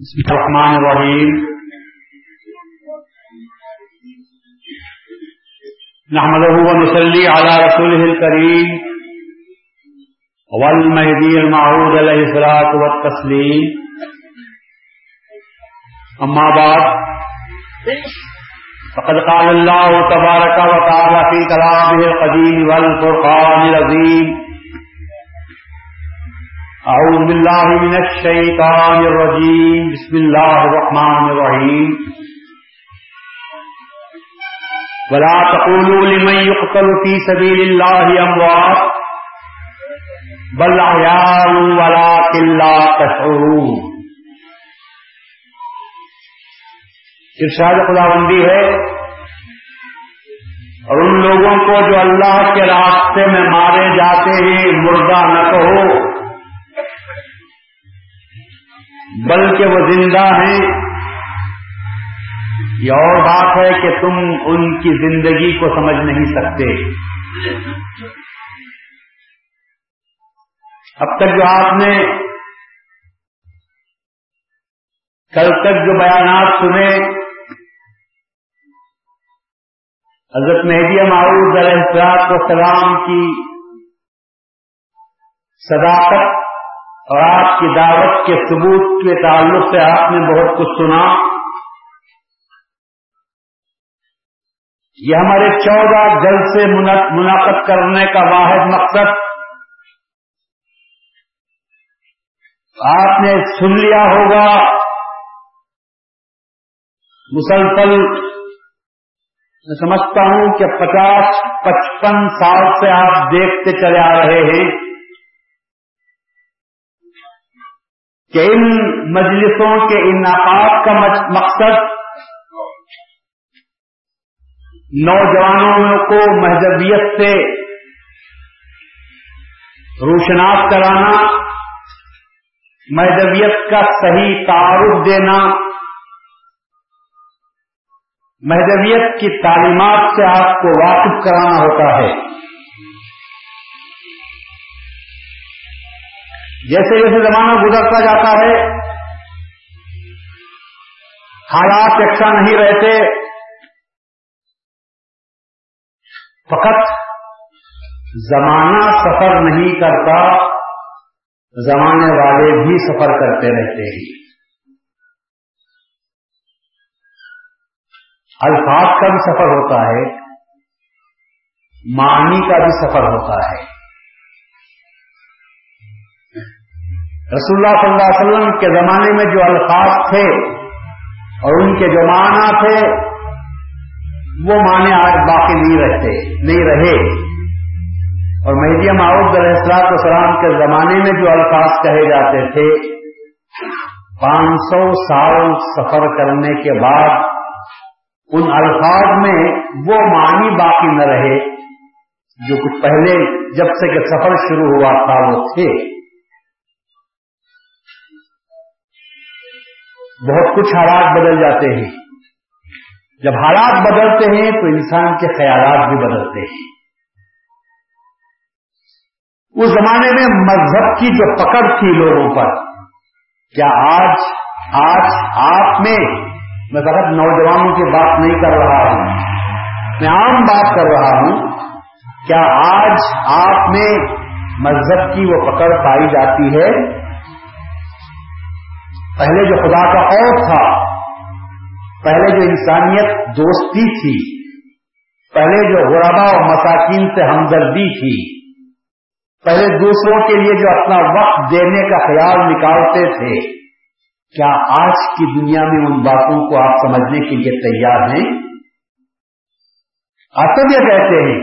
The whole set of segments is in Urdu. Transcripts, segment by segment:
بسم الله الرحمن الرحيم نحمده ونصلي على رسوله الكريم۔ والمهدي المعود عليه الصلاة والتسليم۔ أما بعد، فقد قال الله تبارك وتعالى في كلامه القديم والفرقان العظيم۔ أعوذ بالله من الشيطان الرجيم بسم الله الرحمن الرحيم ولا تقولوا لمن يقتل في سبيل الله أموات بل أحياء ولكن لا تشعرون۔ ارشاد خدا بندی ہے، اور ان لوگوں کو جو اللہ کے راستے میں مارے جاتے ہیں، مردہ نہ کہو۔ بلکہ وہ زندہ ہیں۔ یہ اور بات ہے کہ تم ان کی زندگی کو سمجھ نہیں سکتے۔ اب تک جو آپ نے کل تک جو بیانات سنے، حضرت مہدی معروف علیہ السلاط والسلام کی صداقت اور آپ کی دعوت کے ثبوت کے تعلق سے آپ نے بہت کچھ سنا۔ یہ ہمارے چودہ جل سے منعقد کرنے کا واحد مقصد۔ آپ نے سن لیا ہوگا۔ مسلسل میں سمجھتا ہوں کہ پچاس پچپن سال سے آپ دیکھتے چلے آ رہے ہیں۔ کہ ان مجلسوں کے انعقاد کا مقصد نوجوانوں کو مہذبیت سے روشناس کرانا، مہذبیت کا صحیح تعارف دینا، مہذبیت کی تعلیمات سے آپ کو واقف کرانا ہوتا ہے۔ جیسے جیسے زمانہ گزرتا جاتا ہے، حالات یکساں نہیں رہتے۔ فقط زمانہ سفر نہیں کرتا، زمانے والے بھی سفر کرتے رہتے ہیں۔ الفاظ کا بھی سفر ہوتا ہے، معنی کا بھی سفر ہوتا ہے۔ رسول اللہ صلی اللہ علیہ وسلم کے زمانے میں جو الفاظ تھے اور ان کے جو معنی تھے، وہ معنی آج باقی نہیں رہتے، نہیں رہے۔ اور مہدی معروف علیہ السلاط والسلام کے زمانے میں جو الفاظ کہے جاتے تھے، پانچ سو سال سفر کرنے کے بعد ان الفاظ میں وہ معنی باقی نہ رہے، جو کچھ پہلے جب سے کہ سفر شروع ہوا تھا، وہ تھے۔ بہت کچھ حالات بدل جاتے ہیں۔ جب حالات بدلتے ہیں تو انسان کے خیالات بھی بدلتے ہیں۔ اس زمانے میں مذہب کی جو پکڑ تھی لوگوں پر، کیا آج آج آپ میں میں فقط نوجوانوں کی بات نہیں کر رہا ہوں؟ میں عام بات کر رہا ہوں، کیا آج آپ میں مذہب کی وہ پکڑ پائی جاتی ہے؟ پہلے جو خدا کا خوف تھا، پہلے جو انسانیت دوستی تھی، پہلے جو غربا اور مساکین سے ہمدردی تھی، پہلے دوسروں کے لیے جو اپنا وقت دینے کا خیال نکالتے تھے، کیا آج کی دنیا میں ان باتوں کو آپ سمجھنے کے لیے تیار ہیں؟ آپ سب یہ کہتے ہیں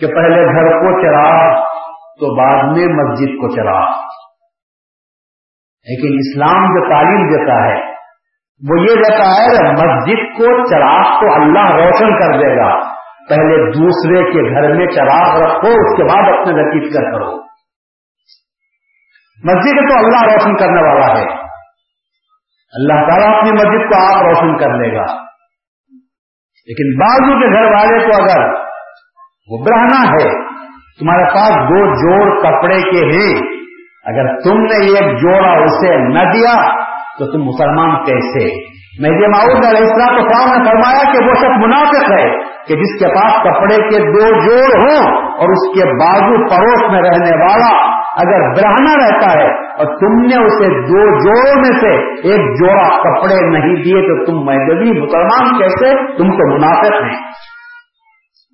کہ پہلے گھر کو چرا، تو بعد میں مسجد کو چرا۔ لیکن اسلام جو تعلیم دیتا ہے، وہ یہ دیتا ہے کہ مسجد کو چراغ کو اللہ روشن کر دے گا۔ پہلے دوسرے کے گھر میں چراغ رکھو، اس کے بعد اپنے لطیف کر کرو۔ مسجد تو اللہ روشن کرنے والا ہے۔ اللہ تعالیٰ اپنی مسجد کو آپ روشن کر لے گا۔ لیکن بازو کے گھر والے کو اگر وہ برہنا ہے، تمہارے پاس دو جوڑ کپڑے کے ہیں۔ اگر تم نے ایک جوڑا اسے نہ دیا تو تم مسلمان کیسے؟ مہدی معاؤد علیہ السلام تو نے فرمایا کہ وہ شخص منافق ہے کہ جس کے پاس کپڑے کے دو جوڑ ہوں اور اس کے بازو پڑوس میں رہنے والا اگر برہنا رہتا ہے اور تم نے اسے دو جوڑوں میں سے ایک جوڑا کپڑے نہیں دیے تو تم مہدوی مسلمان کیسے؟ تم تو منافق ہیں۔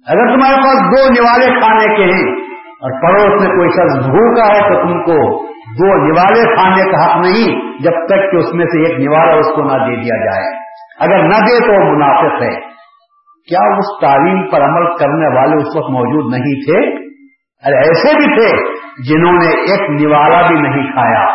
اگر تمہارے پاس دو نوالے کھانے کے ہیں اور پڑوس میں کوئی شخص بھوکا ہے تو تم کو دو نوالے کھانے کا حق نہیں، جب تک کہ اس میں سے ایک نوالا اس کو نہ دے دیا جائے۔ اگر نہ دے تو وہ منافق ہے۔ کیا اس تعلیم پر عمل کرنے والے اس وقت موجود نہیں تھے؟ ارے ایسے بھی تھے جنہوں نے ایک نوالا بھی نہیں کھایا،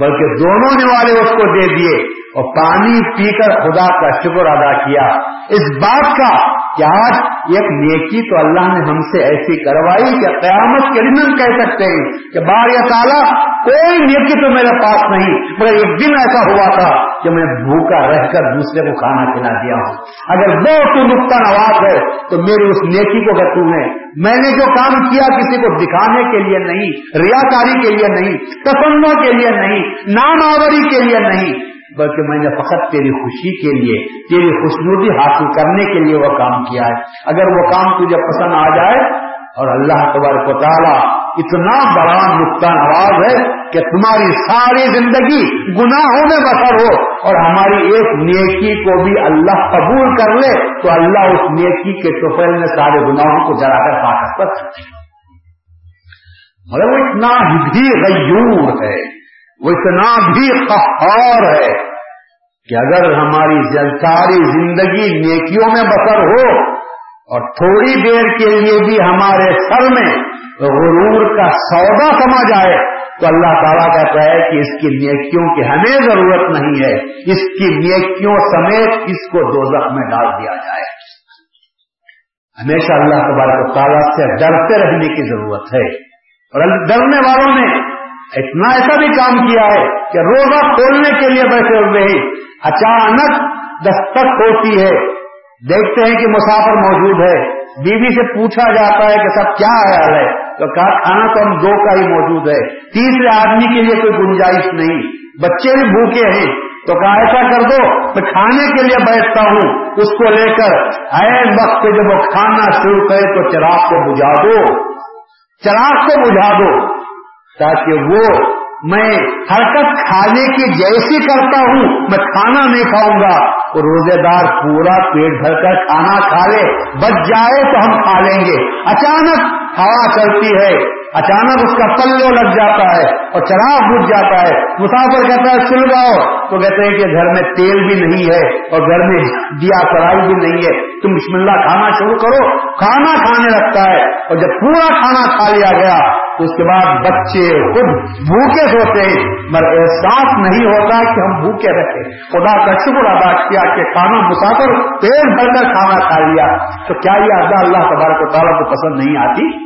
بلکہ دونوں نوالے اس کو دے دیے اور پانی پی کر خدا کا شکر ادا کیا۔ اس بات کا کہ آج ایک نیکی تو اللہ نے ہم سے ایسی کروائی کہ قیامت کے دن ہم کہہ سکتے ہیں کہ بار یا تعالیٰ کوئی نیکی تو میرے پاس نہیں، مگر ایک دن ایسا ہوا تھا کہ میں بھوکا رہ کر دوسرے کو کھانا کھلا دیا ہوں۔ اگر وہ تو نقطہ نواز ہے تو میری اس نیکی کو اگر تم نے، میں نے جو کام کیا کسی کو دکھانے کے لیے نہیں ریاکاری کے لیے نہیں پسندوں کے لیے نہیں نام آوری کے لیے نہیں بلکہ میں نے فقط تیری خوشی کے لیے، تیری خوشنودی حاصل کرنے کے لیے وہ کام کیا ہے۔ اگر وہ کام تجھے پسند آ جائے، اور اللہ تبارک و تعالیٰ اتنا بڑا نقطہ نواز ہے کہ تمہاری ساری زندگی گناہوں میں بسر ہو اور ہماری ایک نیکی کو بھی اللہ قبول کر لے، تو اللہ اس نیکی کے ٹوپل میں سارے گناہوں کو جلا کر پا کر مگر وہ اتنا بھی غیور ہے۔ وہ اتنا بھی قہار ہے کہ اگر ہماری ساری زندگی نیکیوں میں بسر ہو اور تھوڑی دیر کے لیے بھی ہمارے سر میں غرور کا سودا سمجھ آئے تو اللہ تعالیٰ کہتا ہے کہ اس کی نیکیوں کی ہمیں ضرورت نہیں ہے، اس کی نیکیوں سمیت اس کو دو میں ڈال دیا جائے۔ ہمیشہ اللہ تبارک تعالیٰ سے ڈرتے رہنے کی ضرورت ہے۔ اور ڈرنے والوں نے اتنا ایسا بھی کام کیا ہے کہ روزہ کھولنے کے لیے بیٹھے ہوئے ہی اچانک دستک ہوتی ہے۔ دیکھتے ہیں کہ مسافر موجود ہے۔ بیوی سے پوچھا جاتا ہے کہ سب کیا حال ہے؟ تو کہا، کھانا تو ہم دو کا ہی موجود ہے۔ تیسرے آدمی کے لیے کوئی گنجائش نہیں۔ بچے بھی بھوکے ہیں۔ تو کہا، ایسا کر دو، میں کھانے کے لیے بیٹھتا ہوں۔ اس کو لے کر این وقت جب وہ کھانا شروع کرے تو چراغ کو بجھا دو۔ چراغ کو بجھا دو۔ تاکہ وہ میں حرکت کھانے کی جیسی کرتا ہوں، میں کھانا نہیں کھاؤں گا۔ وہ روزے دار پورا پیٹ بھر کر کھانا کھا لے۔ بچ جائے تو ہم کھا لیں گے۔ اچانک ہوا چلتی ہے۔ اچانک اس کا پلو لگ جاتا ہے اور چراغ بج جاتا ہے۔ مسافر کہتا ہے سل جاؤ تو کہتے ہیں کہ گھر میں تیل بھی نہیں ہے اور گھر میں دیا کڑائی بھی نہیں ہے۔ تم بسم اللہ کھانا شروع کرو۔ کھانا کھانے لگتا ہے اور جب پورا کھانا کھا لیا گیا اس کے بعد بچے خود بھوکے ہوتے ہیں، مگر احساس نہیں ہوتا کہ ہم بھوکے رہتے خدا کا شکر ادا کیا کہ کھانا مسافر پیٹ بھر کر کھانا کھا لیا۔ تو کیا یہ ادا اللہ تبارک و تعالیٰ کو پسند نہیں آتی؟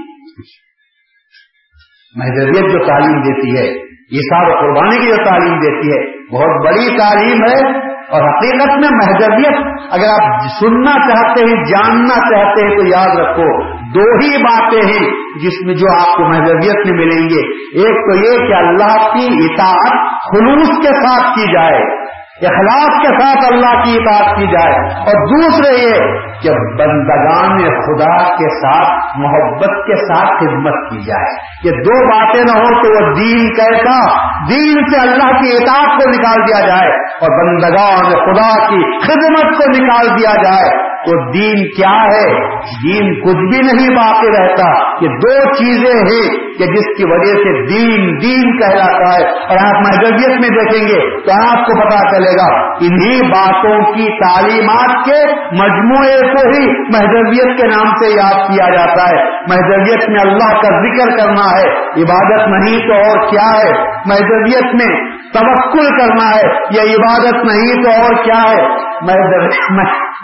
محدودیت جو تعلیم دیتی ہے، یہ سارے قربانی کی جو تعلیم دیتی ہے، بہت بڑی تعلیم ہے۔ اور حقیقت میں محدودیت اگر آپ سننا چاہتے ہیں، جاننا چاہتے ہیں، تو یاد رکھو دو ہی باتیں ہیں جس میں جو آپ کو محدودیت میں ملیں گے۔ ایک تو یہ کہ اللہ کی اطاعت خلوص کے ساتھ کی جائے اخلاق کے ساتھ اللہ کی اطاعت کی جائے۔ اور دوسرے یہ کہ بندگان خدا کے ساتھ، محبت کے ساتھ خدمت کی جائے۔ یہ دو باتیں نہ ہو تو وہ دین کیسا؟ دین سے اللہ کی اطاعت کو نکال دیا جائے اور بندگان خدا کی خدمت کو نکال دیا جائے۔ تو دین کیا ہے؟ دین کچھ بھی نہیں باقی رہتا، یہ دو چیزیں ہیں کہ جس کی وجہ سے دین دین کہلاتا ہے۔ اور آپ محدودیت میں دیکھیں گے تو آپ کو پتا چلے گا، انہی باتوں کی تعلیمات کے مجموعے کو ہی محدودیت کے نام سے یاد کیا جاتا ہے۔ محدودیت میں اللہ کا ذکر کرنا ہے، عبادت نہیں تو اور کیا ہے؟ محدودیت میں توکل کرنا ہے، یہ عبادت نہیں تو اور کیا ہے؟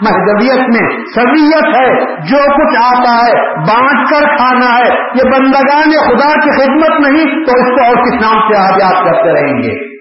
محدودیت میں سبیت ہے، جو کچھ آتا ہے، بانٹ کر کھانا ہے۔ یہ بندگان خدا کی خدمت نہیں، تو اس کو اور کس نام سے آزاد کرتے رہیں گے؟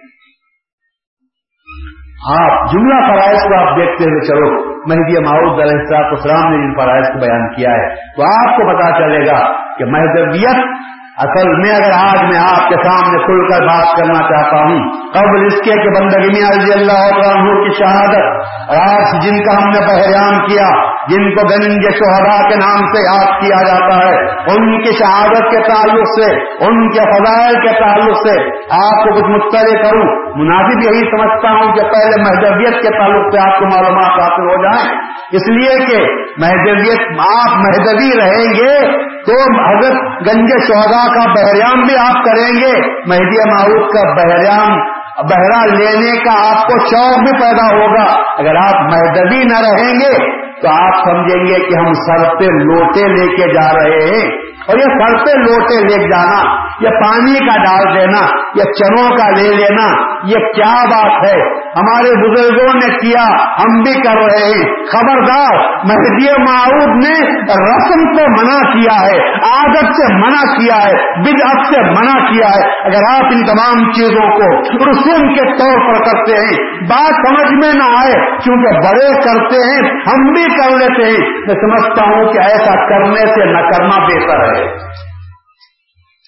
آپ جملہ فرائض کو آپ دیکھتے ہوئے چلو۔ مہدی معاؤد علیہ السلام نے جن فرائض کو بیان کیا ہے۔ تو آپ کو پتا چلے گا کہ محدودیت اصل میں اگر آج میں آپ کے سامنے کھل کر بات کرنا چاہتا ہوں، قبل اس کے کہ بندگی میں رضی اللہ عنہ کی شہادت آج جن کا ہم نے بحران کیا، جن کو گنج شہدا کے نام سے یاد کیا جاتا ہے، ان کی شہادت کے تعلق سے، ان کے فضائل کے تعلق سے آپ کو کچھ مسترد کروں۔ مناسب یہی سمجھتا ہوں کہ پہلے محدودیت کے تعلق سے آپ کو معلومات حاصل ہو جائیں۔ اس لیے کہ محدودیت، آپ محدودی رہیں گے تو حضرت گنج شہدا کا بحریام بھی آپ کریں گے، مہدی معروف کا بحریام بہرا لینے کا آپ کو شوق بھی پیدا ہوگا۔ اگر آپ محدبی نہ رہیں گے، تو آپ سمجھیں گے کہ ہم سر پہ لوٹے لے کے جا رہے ہیں۔ اور یہ سر پہ لوٹے لے جانا، یہ پانی کا ڈال دینا، یہ چنوں کا لے لینا، یہ کیا بات ہے؟ ہمارے بزرگوں نے کیا، ہم بھی کر رہے ہیں۔ خبردار، مہدی معروف نے رسم کو منع کیا ہے، عادت سے منع کیا ہے، بدعت سے منع کیا ہے۔ اگر آپ ان تمام چیزوں کو رسوم کے طور پر کرتے ہیں، بات سمجھ میں نہ آئے کیونکہ بڑے کرتے ہیں، ہم بھی کر لیتے ہیں۔ میں سمجھتا ہوں کہ ایسا کرنے سے نہ کرنا بہتر ہے۔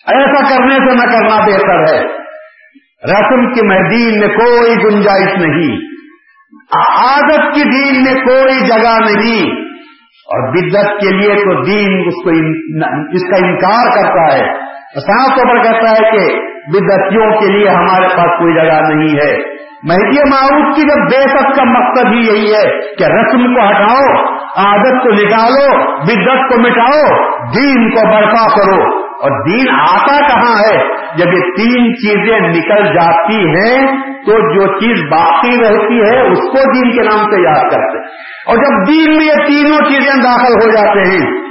ایسا کرنے سے نہ کرنا بہتر ہے۔ رسم کی میں دین میں کوئی گنجائش نہیں، عادت کی دین میں کوئی جگہ نہیں، اور بدت کے لیے تو دین اس کو اس کا انکار کرتا ہے صاف طور پر کہتا ہے کہ بدتیوں کے لیے ہمارے پاس کوئی جگہ نہیں ہے۔ مہدی معروف کی جب بے کا مقصد ہی یہی ہے کہ رسم کو ہٹاؤ، عادت کو نکالو بدت کو مٹاؤ، دین کو برپا کرو۔ اور دین آتا کہاں ہے؟ جب یہ تین چیزیں نکل جاتی ہیں، تو جو چیز باقی رہتی ہے، اس کو دین کے نام سے یاد کرتے اور جب دین میں یہ تینوں چیزیں داخل ہو جاتے ہیں،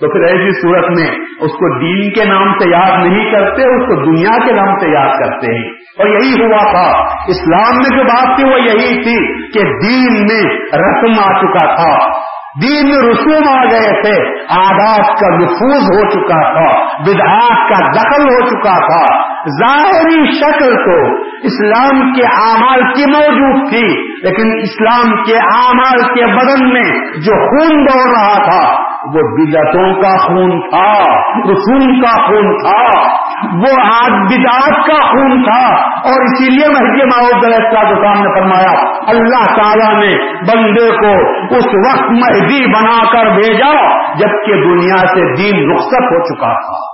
تو پھر ایسی صورت میں اس کو دین کے نام سے یاد نہیں کرتے، اس کو دنیا کے نام سے یاد کرتے ہیں۔ اور یہی ہوا تھا۔ اسلام میں جو بات تھی، وہ یہی تھی کہ دین میں رسم آ چکا تھا۔ دین میں رسوم آ گئے تھے، آداب کا نفوذ ہو چکا تھا، بدعات کا دخل ہو چکا تھا۔ ظاہری شکل تو اسلام کے اعمال کی موجود تھی، لیکن اسلام کے اعمال کے بدن میں جو خون دوڑ رہا تھا وہ بدعتوں کا خون تھا رسوم کا خون تھا، وہ آج بدعت کا خون تھا۔ اور اسی لیے محدود محمود السلام نے فرمایا، اللہ تعالیٰ نے بندے کو اس وقت مہدی بنا کر بھیجا، جبکہ دنیا سے دین رخصت ہو چکا تھا۔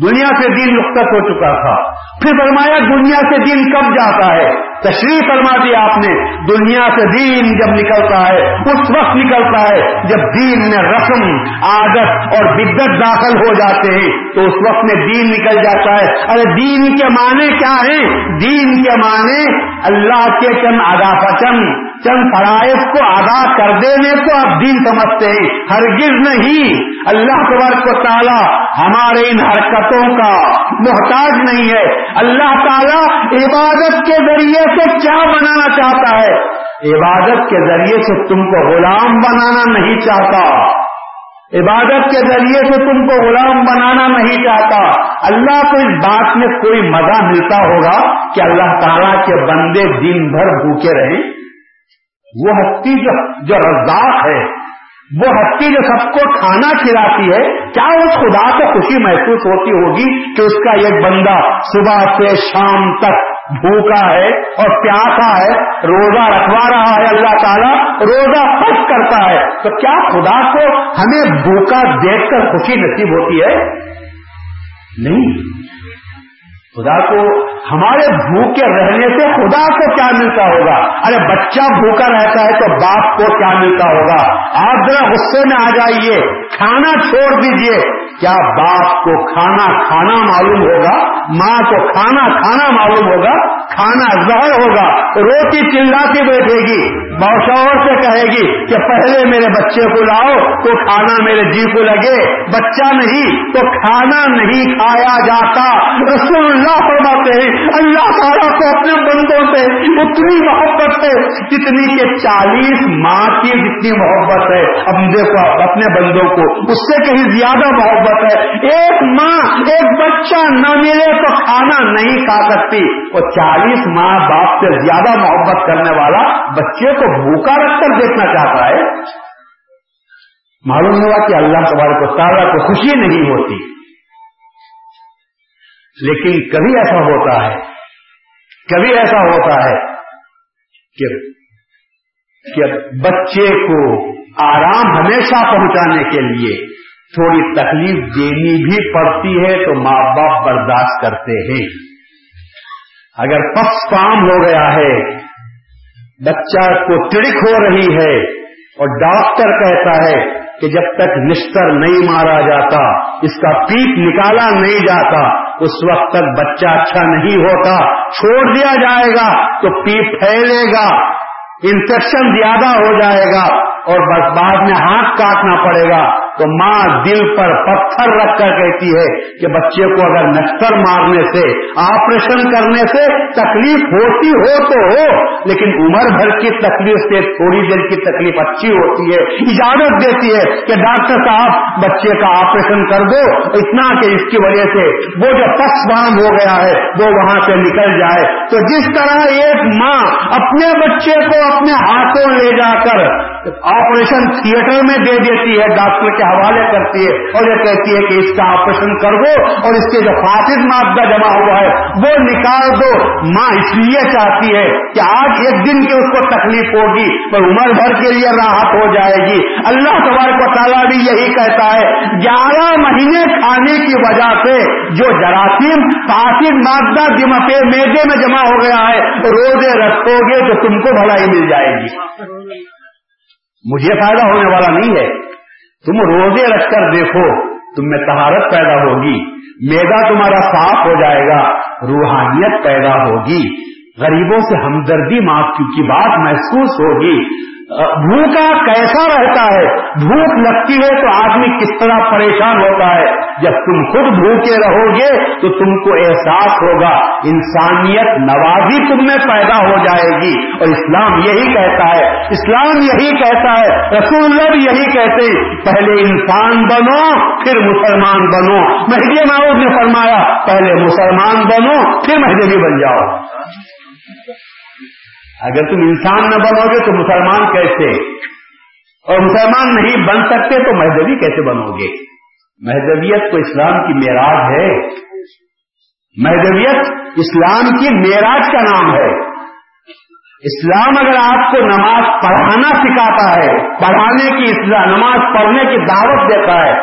دنیا سے دین رخصت ہو چکا تھا۔ پھر فرمایا، دنیا سے دین کب جاتا ہے؟ تشریح فرما دیا آپ نے۔ دنیا سے دین جب نکلتا ہے، اس وقت نکلتا ہے جب دین میں رسم، عادت اور بدت داخل ہو جاتے ہیں۔ تو اس وقت میں دین نکل جاتا ہے۔ ارے، دین کے معنی کیا ہیں؟ دین کے معنی اللہ کے چند آگا چند چند فرائض کو ادا کر دینے کو آپ دین سمجھتے ہیں۔ ہرگز نہیں۔ اللہ تبارک کو تعالیٰ ہمارے ان حرکتوں کا محتاج نہیں ہے۔ اللہ تعالیٰ عبادت کے ذریعے سے کیا بنانا چاہتا ہے؟ عبادت کے ذریعے سے تم کو غلام بنانا نہیں چاہتا۔ عبادت کے ذریعے سے تم کو غلام بنانا نہیں چاہتا۔ اللہ کو اس بات میں کوئی مزہ ملتا ہوگا کہ اللہ تعالیٰ کے بندے دن بھر بھوکے رہیں۔ وہ ہستی جو جو رزاق ہے، وہ ہستی جو سب کو کھانا کھلاتی ہے، کیا اس خدا کو خوشی محسوس ہوتی ہوگی کہ اس کا ایک بندہ صبح سے شام تک بھوکا ہے اور پیاسا ہے، روزہ رکھوا رہا ہے اللہ تعالیٰ، روزہ خوش کرتا ہے؟ تو کیا خدا کو ہمیں بھوکا دیکھ کر خوشی نصیب ہوتی ہے؟ نہیں۔ خدا کو ہمارے بھوکے رہنے سے خدا کو کیا ملتا ہوگا؟ ارے بچہ بھوکا رہتا ہے تو باپ کو کیا ملتا ہوگا؟ آپ ذرا غصے میں آ جائیے، کھانا چھوڑ دیجیے۔ کیا باپ کو کھانا کھانا معلوم ہوگا؟ ماں کو کھانا کھانا معلوم ہوگا؟ کھانا زہر ہوگا۔ روٹی چلاتی بیٹھے گی بوشور سے کہے گی کہ پہلے میرے بچے کو لاؤ، تو کھانا میرے جی کو لگے۔ بچہ نہیں تو کھانا نہیں کھایا جاتا۔ رسول اللہ فرماتے ہیں، اللہ تعالیٰ کو اپنے بندوں سے اتنی محبت ہے جتنی کہ چالیس ماں کی جتنی محبت ہے۔ اپنے کو اپنے بندوں کو، اس سے کہیں زیادہ محبت ہے۔ ایک ماں، ایک بچہ نہ ملے تو کھانا نہیں کھا سکتی۔ وہ چالیس ماں باپ سے زیادہ محبت کرنے والا بچے کو بھوکا رکھ کر دیکھنا چاہتا ہے۔ معلوم ہوا کہ اللہ تبارک و تعالیٰ کو خوشی نہیں ہوتی۔ لیکن کبھی ایسا ہوتا ہے، کبھی ایسا ہوتا ہے کہ کہ بچے کو آرام ہمیشہ پہنچانے کے لیے تھوڑی تکلیف دینی بھی پڑتی ہے تو ماں باپ برداشت کرتے ہیں۔ اگر پس کام ہو گیا ہے، بچہ کو تڑک ہو رہی ہے اور ڈاکٹر کہتا ہے کہ جب تک نشتر نہیں مارا جاتا، اس کا پیٹ نکالا نہیں جاتا اس وقت تک بچہ اچھا نہیں ہوتا، چھوڑ دیا جائے گا تو پیپ پھیلے گا، انفیکشن زیادہ ہو جائے گا اور بس بعد میں ہاتھ کاٹنا پڑے گا۔ تو ماں دل پر پتھر رکھ کر کہتی ہے کہ بچے کو اگر نکسر مارنے سے، آپریشن کرنے سے تکلیف ہوتی ہو تو ہو، لیکن عمر بھر کی تکلیف سے تھوڑی دیر کی تکلیف اچھی ہوتی ہے، اجازت دیتی ہے کہ ڈاکٹر صاحب بچے کا آپریشن کر دو۔ اتنا کہ اس کی وجہ سے وہ جو پس بام ہو گیا ہے، وہ وہاں سے نکل جائے۔ تو جس طرح ایک ماں اپنے بچے کو اپنے ہاتھوں لے جا کر آپریشن تھیٹر میں دے دیتی ہے، ڈاکٹر کے حوالے کرتی ہے اور یہ کہتی ہے کہ اس کا آپریشن کر دو اور اس کے جو فاطد مادہ جمع ہوا ہے، وہ نکال دو۔ ماں اس لیے چاہتی ہے کہ آج ایک دن کی اس کو تکلیف ہوگی، پر عمر بھر کے لیے راحت ہو جائے گی۔ اللہ تبارک و تعالیٰ بھی یہی کہتا ہے، گیارہ مہینے کھانے کی وجہ سے جو جراثیم فاطد مادہ جمتے میدے میں جمع ہو گیا ہے، روزے رکھو گے تو تم کو بھلائی مل جائے گی۔ مجھے فائدہ ہونے والا نہیں ہے۔ تم روزے رکھ کر دیکھو، تم میں تہارت پیدا ہوگی، میدا تمہارا صاف ہو جائے گا، روحانیت پیدا ہوگی۔ غریبوں سے ہمدردی معاف کی بات محسوس ہوگی۔ بھوکا کیسا رہتا ہے؟ بھوک لگتی ہے تو آدمی کس طرح پریشان ہوتا ہے؟ جب تم خود بھوکے رہو گے تو تم کو احساس ہوگا، انسانیت نوازی تم میں پیدا ہو جائے گی۔ اور اسلام یہی کہتا ہے، اسلام یہی کہتا ہے، رسول اللہ بھی یہی کہتے پہلے انسان بنو، پھر مسلمان بنو۔ مہدی معروف نے فرمایا، پہلے مسلمان بنو، پھر مہدی بن جاؤ۔ اگر تم انسان نہ بنو گے تو مسلمان کیسے؟ اور مسلمان نہیں بن سکتے تو مہدوی کیسے بنو گے؟ مہدویت تو اسلام کی معراج ہے۔ مہدویت اسلام کی معراج کا نام ہے۔ اسلام اگر آپ کو نماز پڑھانا سکھاتا ہے، پڑھانے کی اسلام نماز پڑھنے کی دعوت دیتا ہے،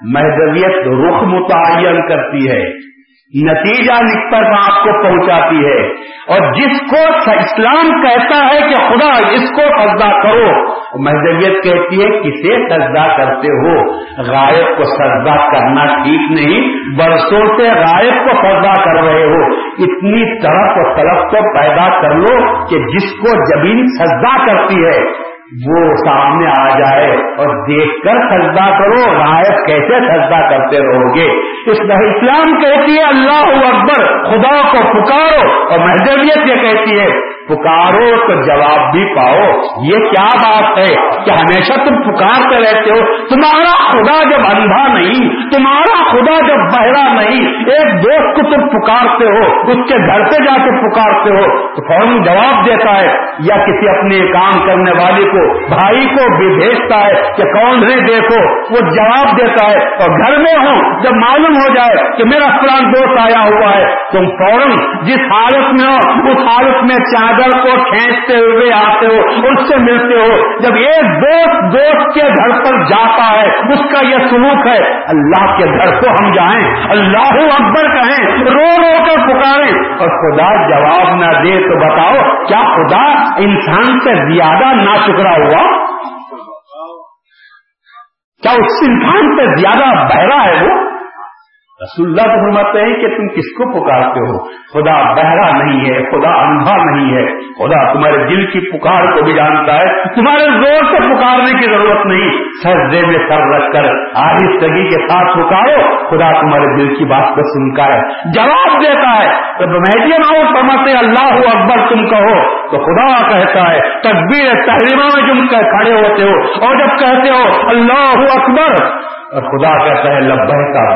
مہدویت رخ متعین کرتی ہے۔ نتیجہ لکھ کر آپ کو پہنچاتی ہے۔ اور جس کو اسلام کہتا ہے کہ خدا اس کو سجدہ کرو مہدویت کہتی ہے کسے سجدہ کرتے ہو۔ غائب کو سجدہ کرنا ٹھیک نہیں برسوں سے غائب کو سجدہ کر رہے ہو۔ اتنی طرف و طرف کو پیدا کر لو کہ جس کو زمین سجدہ کرتی ہے وہ سامنے آ جائے اور دیکھ کر سجدہ کرو غائب کیسے سجدہ کرتے رہو گے؟ اس اسلام کہتی ہے، اللہ اکبر، خدا کو پکارو اور محدودیت یہ کہتی ہے پکارو تو جواب بھی پاؤ۔ یہ کیا بات ہے کہ ہمیشہ تم پکارتے رہتے ہو؟ تمہارا خدا جب اندھا نہیں، تمہارا خدا جب بہرا نہیں، ایک دوست کو تم پکارتے ہو، اس کے گھر پہ جا کے پکارتے ہو، تو فوراً جواب دیتا ہے یا کسی اپنے کام کرنے والے کو، بھائی کو بھی بھیجتا ہے کہ کون ہے دیکھو، وہ جواب دیتا ہے۔ اور گھر میں ہو، جب معلوم ہو جائے کہ میرا فلان دوست آیا ہوا ہے، تم فوراً جس حالت میں ہو، اس حالت میں چاہ کو کھینچتے ہوئے آتے ہو، اس سے ملتے ہو۔ جب ایک دوست دوست کے گھر پر جاتا ہے، اس کا یہ سلوک ہے، اللہ کے گھر کو ہم جائیں، اللہ اکبر کہیں، رو رو کر پکاریں۔ اور خدا جواب نہ دے تو بتاؤ، کیا خدا انسان سے زیادہ نہ شکرا ہوا؟ کیا اس انسان سے زیادہ بہرا ہے وہ؟ رسول اللہ تو فرماتے ہیں کہ تم کس کو پکارتے ہو؟ خدا بہرا نہیں ہے، خدا اندھا نہیں ہے۔ خدا تمہارے دل کی پکار کو بھی جانتا ہے۔ تمہارے زور سے پکارنے کی ضرورت نہیں۔ سر دے میں سر رکھ کر آہستگی کے ساتھ پکارو۔ خدا تمہارے دل کی بات کو سنتا ہے، جواب دیتا ہے۔ تو مہدی آؤ فرماتے اللہ اکبر، تم کہو۔ تو خدا کہتا ہے تقبیر تحریمہ میں تم کھڑے ہوتے ہو اور جب کہتے ہو، اللہ اکبر۔ اور خدا کہتا ہے لبہ کا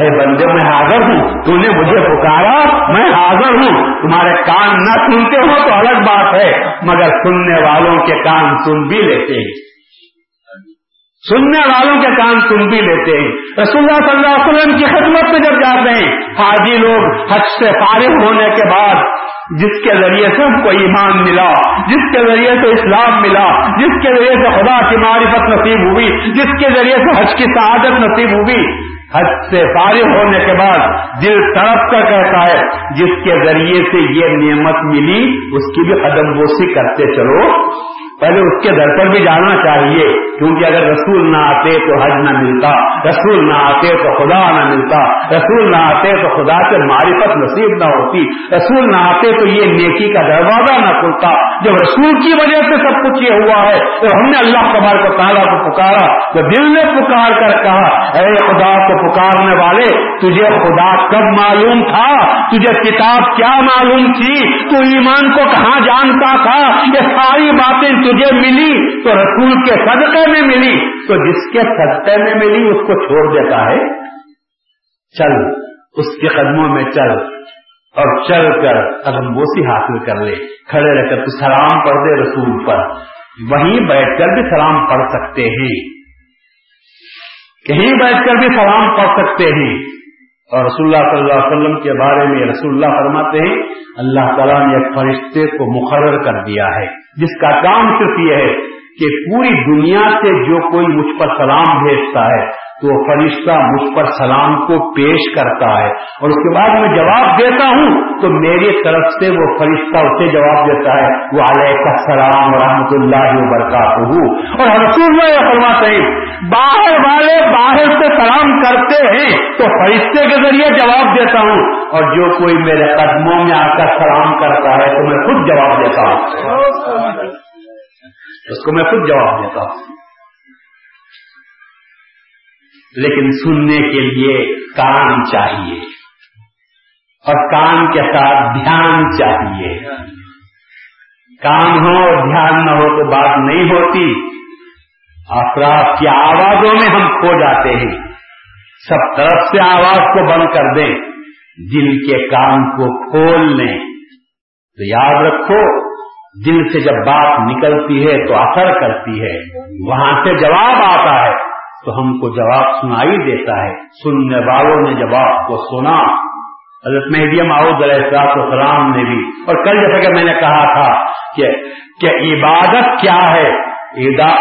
اے بندے، میں حاضر ہوں۔ تو نے مجھے پکارا، میں حاضر ہوں۔ تمہارے کان نہ سنتے ہو تو الگ بات ہے، مگر سننے والوں کے کان سن بھی لیتے ہیں۔ سننے والوں کے کام سن بھی لیتے ہیں۔ رسول اللہ صلی اللہ علیہ وسلم کی خدمت میں جب جاتے ہیں، حاجی لوگ حج سے فارغ ہونے کے بعد جس کے ذریعے سے ہم کو ایمان ملا، جس کے ذریعے سے اسلام ملا، جس کے ذریعے سے خدا کی معرفت نصیب ہوئی، جس کے ذریعے سے حج کی سعادت نصیب ہوئی۔ حج سے فارغ ہونے کے بعد دل تڑپ کر کہتا ہے، جس کے ذریعے سے یہ نعمت ملی، اس کی بھی قدم بوسی کرتے چلو۔ پہلے اس کے در پر بھی جانا چاہیے، کیونکہ اگر رسول نہ آتے تو حج نہ ملتا، رسول نہ آتے تو خدا نہ ملتا، رسول نہ آتے تو خدا سے معرفت نصیب نہ ہوتی، رسول نہ آتے تو یہ نیکی کا دروازہ نہ کھلتا۔ جب رسول کی وجہ سے سب کچھ یہ ہوا ہے، تو ہم نے اللہ قبار کو تعالیٰ کو پکارا تو دل نے پکار کر کہا، اے خدا کو پکارنے والے، تجھے خدا کب معلوم تھا؟ تجھے کتاب کیا معلوم تھی؟ تو ایمان کو کہاں جانتا تھا؟ یہ ساری باتیں تجھے ملی تو رسول کے صدقے میں ملی، تو جس کے صدقے میں ملی اس کو چھوڑ دیتا ہے۔ چل، اس کے قدموں میں چل اور چل کر قدم بوسی حاصل کر لے کھڑے رہ کر تو سلام پڑھ دے رسول پر۔ وہیں بیٹھ کر بھی سلام پڑھ سکتے ہیں۔ کہیں بیٹھ کر بھی سلام پڑھ سکتے ہیں۔ اور رسول اللہ صلی اللہ علیہ وسلم کے بارے میں رسول اللہ فرماتے ہیں، اللہ تعالیٰ نے ایک فرشتے کو مقرر کر دیا ہے۔ جس کا کام صرف یہ ہے کہ پوری دنیا سے جو کوئی مجھ پر سلام بھیجتا ہے تو فرشتہ مجھ پر سلام کو پیش کرتا ہے۔ اور اس کے بعد میں جواب دیتا ہوں تو میری طرف سے وہ فرشتہ اسے جواب دیتا ہے وہ علیہ السلام ورحمۃ اللہ وبرکاتہ۔ اور رسول فرماتے ہیں باہر والے باہر سے سلام کرتے ہیں تو فرشتے کے ذریعے جواب دیتا ہوں۔ اور جو کوئی میرے قدموں میں آ کر سلام کرتا ہے تو میں خود جواب دیتا ہوں۔ اس کو میں خود جواب دیتا ہوں۔ لیکن سننے کے لیے کان چاہیے۔ اور کان کے ساتھ دھیان چاہیے۔ کان ہو اور دھیان نہ ہو تو بات نہیں ہوتی۔ افراد کی آوازوں میں ہم کھو جاتے ہیں۔ سب طرف سے آواز کو بند کر دیں۔ دل کے کام کو کھول لیں۔ تو یاد رکھو دل سے جب بات نکلتی ہے تو اثر کرتی ہے، وہاں سے جواب آتا ہے تو ہم کو جواب سنائی دیتا ہے۔ سننے والوں نے جواب کو سنا۔ حضرت مہدیم علیہ السلاط السلام نے بھی، اور کل جیسا کہ میں نے کہا تھا کہ کہ عبادت کیا ہے؟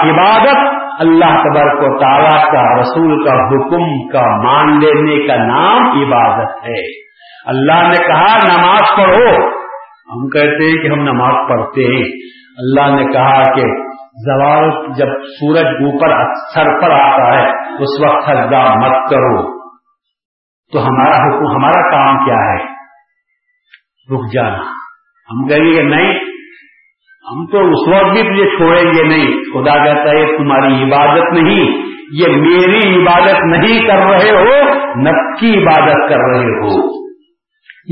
عبادت اللہ تبر کو تعالیٰ کا، رسول کا حکم کا، مان لینے کا نام عبادت ہے۔ اللہ نے کہا، نماز پڑھو۔ ہم کہتے ہیں کہ ہم نماز پڑھتے ہیں۔ اللہ نے کہا کہ زوال جب سورج اوپر سر پر آتا ہے، اس وقت سجدہ مت کرو۔ تو ہمارا حکم، ہمارا کام کیا ہے؟ رک جانا۔ ہم کہیں گے نہیں، ہم تو اس وقت بھی تجھے چھوڑیں گے نہیں۔ خدا کہتا ہے تمہاری عبادت نہیں، یہ میری عبادت نہیں کر رہے ہو نب کی عبادت کر رہے ہو۔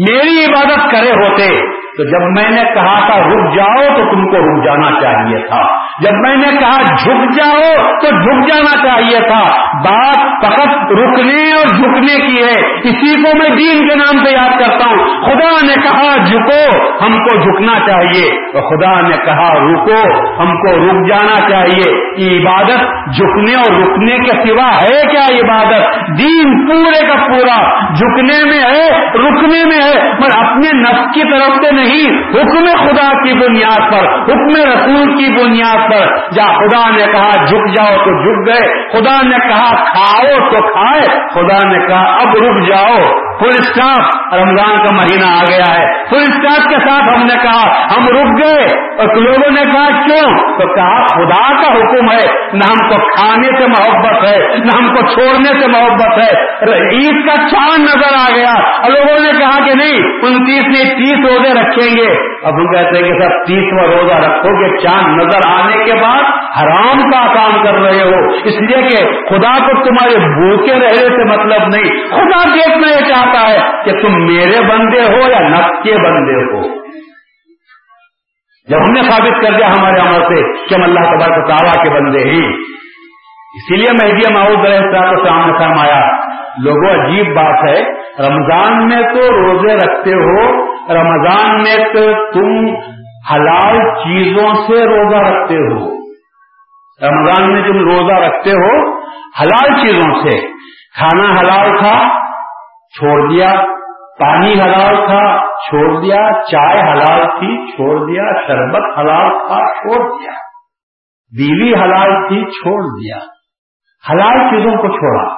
میری عبادت کرے ہوتے تو جب میں نے کہا تھا رک جاؤ تو تم کو رک جانا چاہیے تھا۔ جب میں نے کہا جھک جاؤ تو جھک جانا چاہیے تھا۔ بات فقط رکنے اور جھکنے کی ہے۔ اسی کو میں دین کے نام سے یاد کرتا ہوں۔ خدا نے کہا جھکو، ہم کو جھکنا چاہیے۔ تو خدا نے کہا رکو، ہم کو رک جانا چاہیے۔ عبادت جھکنے اور رکنے کے سوا ہے کیا عبادت؟ دین پورے کا پورا۔ جھکنے میں ہے، رکنے میں ہے پر اپنے نفس کی طرف سے نہیں نہیں۔ حکم خدا کی بنیاد پر، حکم رسول کی بنیاد پر جا خدا نے کہا جھک جاؤ تو جھک گئے، خدا نے کہا کھاؤ تو کھائے، خدا نے کہا اب رک جاؤ۔ فل اسٹاف رمضان کا مہینہ آ گیا ہے۔ فل اسٹاف کے ساتھ ہم نے کہا ہم رک گئے۔ اور لوگوں نے کہا کیوں؟ تو کہا خدا کا حکم ہے، نہ ہم کو کھانے سے محبت ہے، نہ ہم کو چھوڑنے سے محبت ہے۔ عید کا چاند نظر آ گیا۔ اور لوگوں نے کہا کہ نہیں، انتیس نے تیس روزے رکھیں گے۔ اب ہم کہتے ہیں کہ سر، تیسواں روزہ رکھو گے چاند نظر آنے کے بعد حرام کا کام کر رہے ہو۔ اس لیے کہ خدا کو تمہارے بھوکے رہنے سے مطلب نہیں۔ خدا دیکھنا یہ چاہتا ہے کہ تم میرے بندے ہو یا نق کے بندے ہو۔ جب ہم نے ثابت کر دیا ہمارے عمل سے کہ ہم اللہ تبارک تعالیٰ کے بندے ہیں اسی لیے میں بھی ماحول رہتا تو سامنے سام آیا لوگوں، عجیب بات ہے، رمضان میں تو روزے رکھتے ہو، رمضان میں تو تم حلال چیزوں سے روزہ رکھتے ہو۔ رمضان میں تم روزہ رکھتے ہو، حلال چیزوں سے۔ کھانا حلال تھا، چھوڑ دیا۔ پانی حلال تھا، چھوڑ دیا۔ چائے حلال تھی، چھوڑ دیا۔ شربت حلال تھا، چھوڑ دیا۔ بیوی حلال تھی، چھوڑ دیا۔ حلال چیزوں کو چھوڑا۔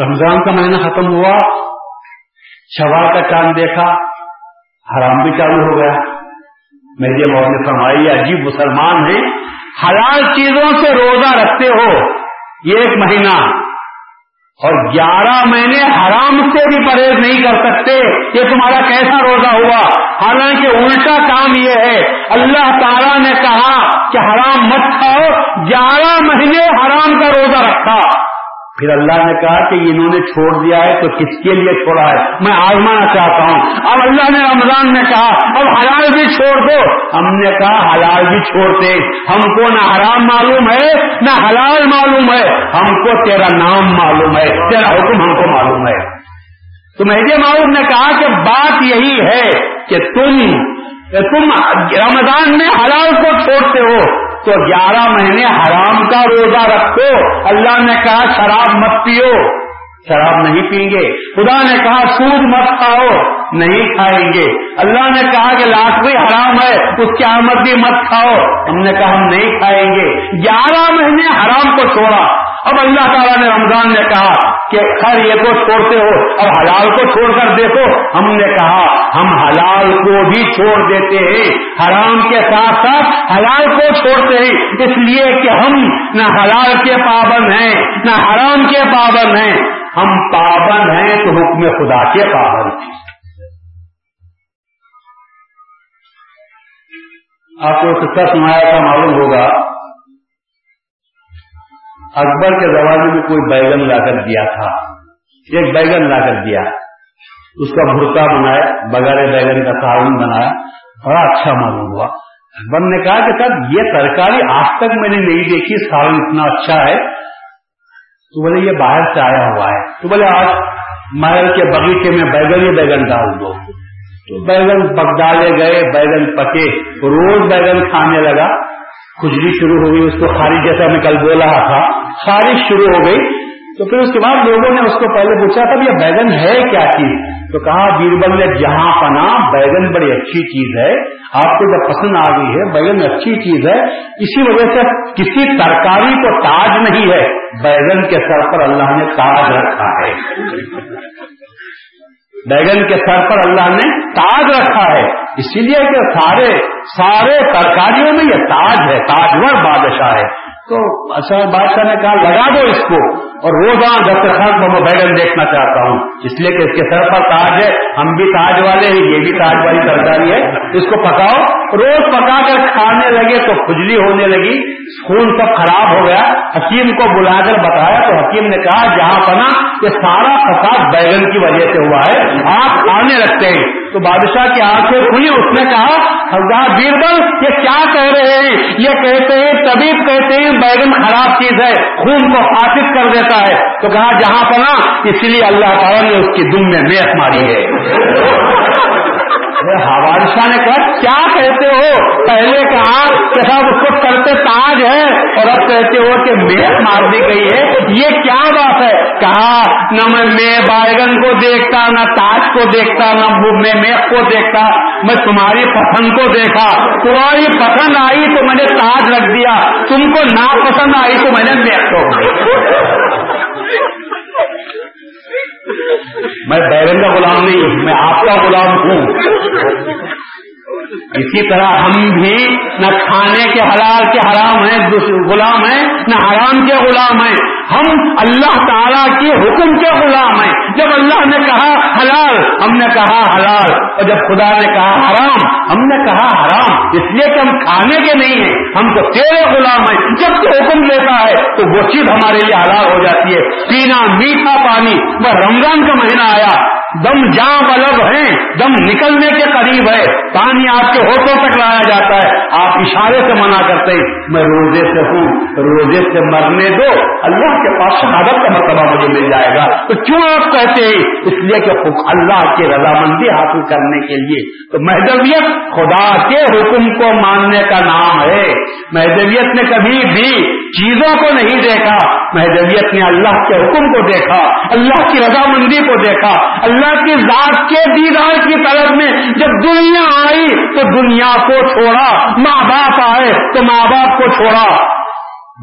رمضان کا مہینہ ختم ہوا۔ شوال کا چاند دیکھا۔ حرام بھی چالو ہو گیا۔ میرے بہت نے فرمائی عجیب مسلمان ہیں، حلال چیزوں سے روزہ رکھتے ہو، یہ ایک مہینہ۔ اور گیارہ مہینے حرام سے بھی پرہیز نہیں کر سکتے، یہ تمہارا کیسا روزہ ہوا؟ حالانکہ الٹا کام یہ ہے، اللہ تعالیٰ نے کہا کہ حرام مت کھاؤ، گیارہ مہینے حرام کا روزہ رکھا۔ پھر اللہ نے کہا کہ انہوں نے چھوڑ دیا ہے تو کس کے لیے چھوڑا ہے؟ میں آزمانا چاہتا ہوں۔ اب اللہ نے رمضان میں کہا، اب حلال بھی چھوڑ دو۔ ہم نے کہا، حلال بھی چھوڑتے ہم کو نہ حرام معلوم ہے، نہ حلال معلوم ہے۔ ہم کو تیرا نام معلوم ہے، تیرا حکم ہم کو معلوم ہے۔ تو مہدی معلوم نے کہا کہ بات یہی ہے کہ تم تم رمضان میں حلال کو چھوڑتے ہو۔ تو گیارہ مہینے حرام کا روزہ رکھو۔ اللہ نے کہا، شراب مت پیو۔ شراب نہیں پئیں گے۔ خدا نے کہا، سود مت کھاؤ۔ نہیں کھائیں گے۔ اللہ نے کہا کہ لاٹری حرام ہے، اس کی آمد بھی مت کھاؤ۔ ہم نے کہا ہم نہیں کھائیں گے۔ گیارہ مہینے حرام کو چھوڑا۔ اب اللہ تعالیٰ نے رمضان نے کہا کہ خیر یہ کو چھوڑتے ہو اب حلال کو چھوڑ کر دیکھو۔ ہم نے کہا، ہم حلال کو بھی چھوڑ دیتے ہیں، حرام کے ساتھ ساتھ حلال کو چھوڑتے ہیں۔ اس لیے کہ ہم نہ حلال کے پابند ہیں، نہ حرام کے پابند ہیں۔ ہم پابند ہیں تو حکم خدا کے پابند ہیں۔ آپ کو قصہ سنایا کا معلوم ہوگا۔ اکبر کے زمانے میں کوئی بیگن لا کر دیا تھا۔ ایک بیگن لا کر دیا۔ اس کا بھرتا بنایا، بغیر بیگن کا تعاون بنایا۔ بڑا اچھا معلوم ہوا۔ اکبر نے کہا کہ سر یہ ترکاری آج تک میں نے نہیں دیکھی سالن اتنا اچھا ہے۔ تو بولے، یہ باہر سے آیا ہوا ہے۔ تو بولے، آج محل کے بغیچے میں بیگن ہی بیگن ڈال دو تو بیگن پک ڈالے گئے بیگن پکے۔ روز بیگن کھانے لگا۔ کھجلی شروع ہو گئی اس کو خارج جیسا میں کل بول رہا تھا۔ خارج شروع ہو گئی۔ تو پھر اس کے بعد لوگوں نے اس کو پہلے پوچھا تھا یہ بیگن ہے کیا چیز؟ تو کہا، بیربل نے جہاں پنا، بیگن بڑی اچھی چیز ہے۔ آپ کو جب پسند آ گئی ہے، بیگن اچھی چیز ہے۔ اسی وجہ سے کسی ترکاری کو تاج نہیں ہے۔ بیگن کے سر پر اللہ نے تاج رکھا ہے۔ بیگن کے سر پر اللہ نے تاج رکھا ہے۔ اسی لیے کہ سارے سارے ترکاریوں میں یہ تاج ہے، تاجور بادشاہ ہے۔ تو اچھا بادشاہ نے کہا لگا دو اس کو۔ اور روزانہ دسترخوان کو میں بیگن دیکھنا چاہتا ہوں، اس لیے کہ اس کے سر پر تاج ہے، ہم بھی تاج والے ہیں، یہ بھی تاج والی ترکاری ہے۔ اس کو پکاؤ۔ روز پکا کر کھانے لگے تو کھجلی ہونے لگی، خون سب خراب ہو گیا۔ حکیم کو بلا کر بتایا تو حکیم نے کہا، جہاں پنا یہ سارا فساد بیگن کی وجہ سے ہوا ہے، آپ کھانے رکھتے ہیں۔ تو بادشاہ کی آنکھیں کھلی، اس نے کہا، ہزار بیربل، یہ کیا کہہ رہے ہیں؟ یہ کہتے ہیں، طبیب کہتے ہیں بیگن خراب چیز ہے، خون کو فاسد کر دیتا ہے تو کہا جہاں پنا اس لیے اللہ تعالیٰ نے اس کی دم میں میخ ماری ہے۔ حوال شاہ نے کہا، کیا کہتے ہو؟ پہلے کہا کہ صاحب، اس کو کرتے تاج ہے اور اب کہتے ہو کہ میخ مار دی گئی ہے۔ یہ کیا بات ہے؟ کہا، نہ میں میں بائگن کو دیکھتا، نہ تاج کو دیکھتا، نہ میں میخ کو دیکھتا، میں تمہاری پسند کو دیکھا۔ تمہاری پسند آئی تو میں نے تاج رکھ دیا۔ تم کو نا پسند آئی تو میں نے میخ کو میں بیرن کا غلام نہیں ہوں میں آپ کا غلام ہوں۔ اسی طرح ہم بھی نہ کھانے کے حلال کے حرام ہیں غلام ہیں، نہ حرام کے غلام ہیں۔ ہم اللہ تعالیٰ کے حکم کے غلام ہیں۔ جب اللہ نے کہا حلال، ہم نے کہا حلال۔ اور جب خدا نے کہا حرام، ہم نے کہا حرام۔ اس لیے کہ ہم کھانے کے نہیں ہیں، ہم تو تیرے غلام ہیں۔ جب تو حکم لیتا ہے، تو وہ چیز ہمارے لیے حلال ہو جاتی ہے۔ پینا میٹھا پانی، وہ رمضان کا مہینہ آیا۔ دم جاں بلب ہیں دم نکلنے کے قریب ہے، پانی آپ کے ہوٹوں تک لایا جاتا ہے۔ آپ اشارے سے منع کرتے ہیں، میں روزے سے ہوں، روزے سے مرنے دو، اللہ کے پاس شہادت کا مرتبہ مجھے مل جائے گا۔ تو کیوں آپ کہتے ہیں؟ اس لیے کہ اللہ کی رضامندی حاصل کرنے کے لیے۔ تو محدویت خدا کے حکم کو ماننے کا نام ہے۔ محدویت نے کبھی بھی چیزوں کو نہیں دیکھا محدویت نے اللہ کے حکم کو دیکھا، اللہ کی رضامندی کو دیکھا، اللہ کی ذات کے دیدار کی طرف میں جب دنیا آئی تو دنیا کو چھوڑا، ماں باپ آئے تو ماں باپ کو چھوڑا،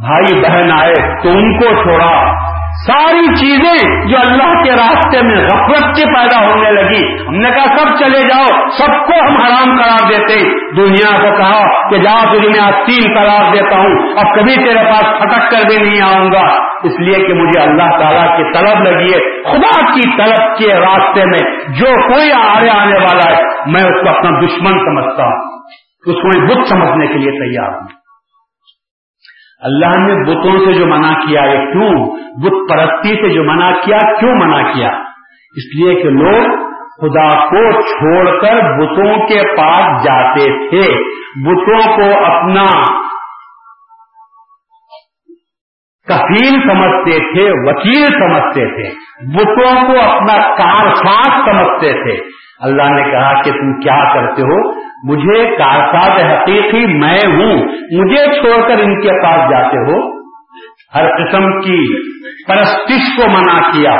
بھائی بہن آئے تو ان کو چھوڑا۔ ساری چیزیں جو اللہ کے راستے میں غفلت سے پیدا ہونے لگی، ہم نے کہا، سب چلے جاؤ، سب کو ہم حرام قرار دیتے دنیا کو کہا کہ جاؤ تجھے میں تین قرار دیتا ہوں اب کبھی تیرے پاس پھٹک کر بھی نہیں آؤں گا۔ اس لیے کہ مجھے اللہ تعالیٰ کی طلب لگی ہے۔ خدا کی طلب کے راستے میں جو کوئی آرے آنے والا ہے، میں اس کو اپنا دشمن سمجھتا ہوں۔ اس کو میں بت سمجھنے کے لیے تیار ہوں۔ اللہ نے بتوں سے جو منع کیا ہے کیوں؟ بت پرستی سے جو منع کیا، کیوں منع کیا؟ اس لیے کہ لوگ خدا کو چھوڑ کر بتوں کے پاس جاتے تھے۔ بتوں کو اپنا کفیل سمجھتے تھے، وکیل سمجھتے تھے۔ بتوں کو اپنا کارساز سمجھتے تھے۔ اللہ نے کہا کہ تم کیا کرتے ہو؟ مجھے کارساز حقیقی میں ہوں، مجھے چھوڑ کر ان کے پاس جاتے ہو۔ ہر قسم کی پرستش کو منع کیا۔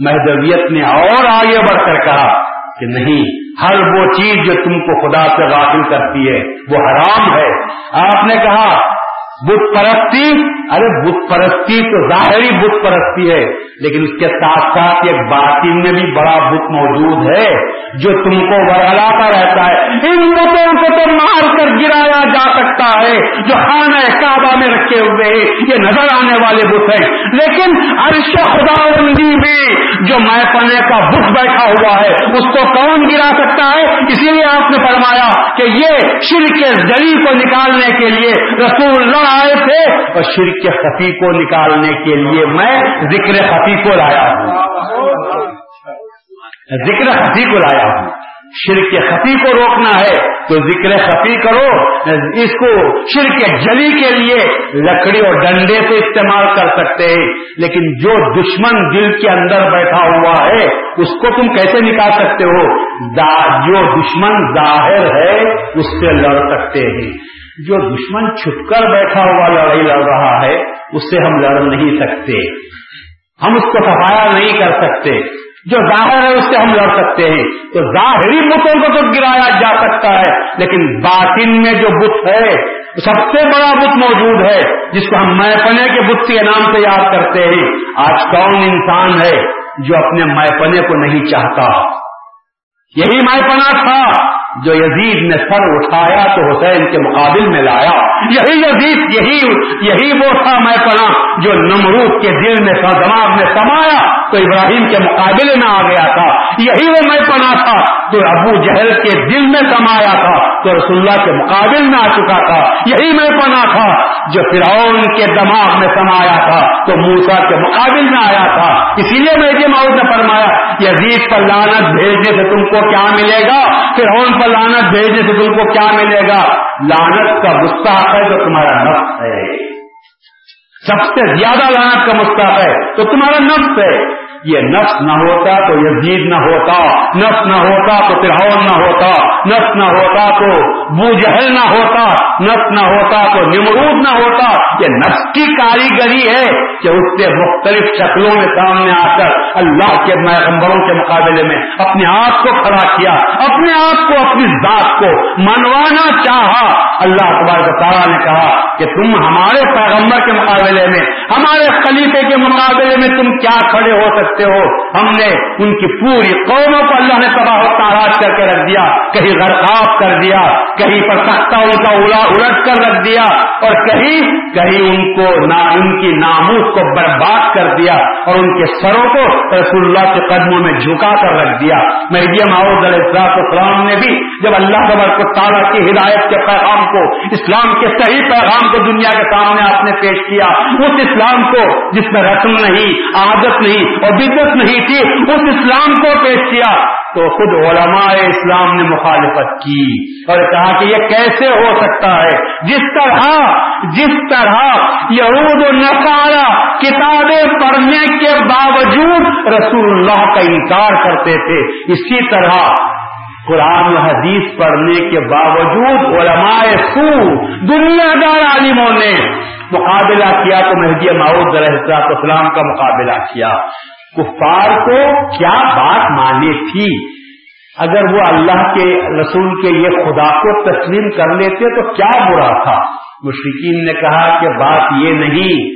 مہدویت نے اور آگے بڑھ کر کہا کہ نہیں، ہر وہ چیز جو تم کو خدا سے غافل کرتی ہے، وہ حرام ہے۔ آپ نے کہا بت پرستی، ارے بت پرستی تو ظاہری بت پرستی ہے، لیکن اس کے ساتھ ساتھ ایک باطن میں بھی بڑا بت موجود ہے، جو تم کو ورگلاتا رہتا ہے۔ ان بتوں کو تو مار کر گرایا جا سکتا ہے، جو خانہ میں رکھے ہوئے ہیں۔ یہ نظر آنے والے بت ہیں۔ لیکن عرش خدا بندی میں جو میں پنے کا بت بیٹھا ہوا ہے، اس کو کون گرا سکتا ہے؟ اسی لیے آپ نے فرمایا کہ یہ شر کے زری کو نکالنے کے لیے رسول اللہ آئے تھے اور شرک کے خفی کو نکالنے کے لیے میں ذکر خفی کو لایا ہوں۔ ذکر خفی کو لایا ہوں۔ شرک کے خفی کو روکنا ہے تو ذکر خفی کرو، اس کو شرک جلی کے لیے لکڑی اور ڈنڈے سے استعمال کر سکتے ہیں۔ لیکن جو دشمن دل کے اندر بیٹھا ہوا ہے، اس کو تم کیسے نکال سکتے ہو؟ جو دشمن ظاہر ہے، اس سے لڑ سکتے ہیں۔ جو دشمن چھپ کر بیٹھا ہوا لڑائی لڑ رہا ہے، اس سے ہم لڑ نہیں سکتے۔ ہم اس کو سفایا نہیں کر سکتے۔ جو ظاہر ہے اس سے ہم لڑ سکتے ہیں۔ تو ظاہری بتوں کو تو گرایا جا سکتا ہے، لیکن باطن میں جو بت ہے، سب سے بڑا بت موجود ہے، جس کو ہم میپنے کے بت کے نام سے یاد کرتے ہیں۔ آج کون انسان ہے جو اپنے میپنے کو نہیں چاہتا؟ یہی میپنا تھا۔ جو یزید نے سر اٹھایا تو حسین کے مقابل میں لایا۔ یہی یزید، یہی یہی وہ تھا میں پڑا جو نمرود کے دل میں دماغ میں سمایا تو ابراہیم کے مقابلے میں آ گیا تھا۔ یہی وہ میں پنا تھا جو ابو جہل کے دل میں سمایا تھا تو رسول اللہ کے مقابل میں آ چکا تھا۔ یہی میں پنا تھا جو فرعون کے دماغ میں سمایا تھا تو موسا کے مقابل میں آیا تھا۔ اسی لیے میں یہ ماؤد نے فرمایا، یزید پر لانت بھیجنے سے تم کو کیا ملے گا؟ فرعون پر لانت بھیجنے سے تم کو کیا ملے گا؟ لانت کا مستحق ہے جو تمہارا نفس ہے۔ سب سے زیادہ لانت کا مستحق ہے تو تمہارا نفس ہے۔ یہ نفس نہ ہوتا تو یزید نہ ہوتا، نفس نہ ہوتا تو فرعون نہ ہوتا، نفس نہ ہوتا تو بو جہل نہ ہوتا، نفس نہ ہوتا تو نمرود نہ ہوتا۔ یہ نفس کی کاریگری ہے کہ اس سے مختلف شکلوں میں سامنے آ کر اللہ کے میغمبروں کے مقابلے میں اپنے آپ کو کھڑا کیا، اپنے آپ کو، اپنی ذات کو منوانا چاہا۔ اللہ تبارک تعالیٰ نے کہا کہ تم ہمارے پیغمبر کے مقابلے میں، ہمارے خلیفے کے مقابلے میں تم کیا کھڑے ہو سکتے سکتے ہو، ہم نے ان کی پوری قوموں کو اللہ نے تباہ و تاراج کر کے رکھ دیا، کہیں غرقاب کر دیا، کہیں پر سختہ ان کا الٹ کر رکھ دیا اور کہیں کہیں ان کو ان کی ناموس کو برباد کر دیا اور ان کے سروں کو رسول اللہ کے قدموں میں جھکا کر رکھ دیا۔ مریم معاوض علیہ السلام نے بھی جب اللہ تبر کو تعالیٰ کی ہدایت کے پیغام کو، اسلام کے صحیح پیغام کو دنیا کے سامنے آپ نے پیش کیا، اس اسلام کو جس میں رسم نہیں، عادت نہیں اور بدت نہیں تھی، اس اسلام کو پیش کیا۔ تو خود علماء اسلام نے مخالفت کی اور کہا کہ یہ کیسے ہو سکتا ہے؟ جس طرح جس طرح یہود و نصارہ کتابیں پڑھنے کے باوجود رسول اللہ کا انکار کرتے تھے، اسی طرح قرآن و حدیث پڑھنے کے باوجود علماء سو دنیا دار عالموں نے مقابلہ کیا تو مہدی ماؤد علیہ اسلام کا مقابلہ کیا۔ کفار کو کیا بات مانی تھی؟ اگر وہ اللہ کے رسول کے یہ خدا کو تسلیم کر لیتے تو کیا برا تھا؟ مشرقین نے کہا کہ بات یہ نہیں،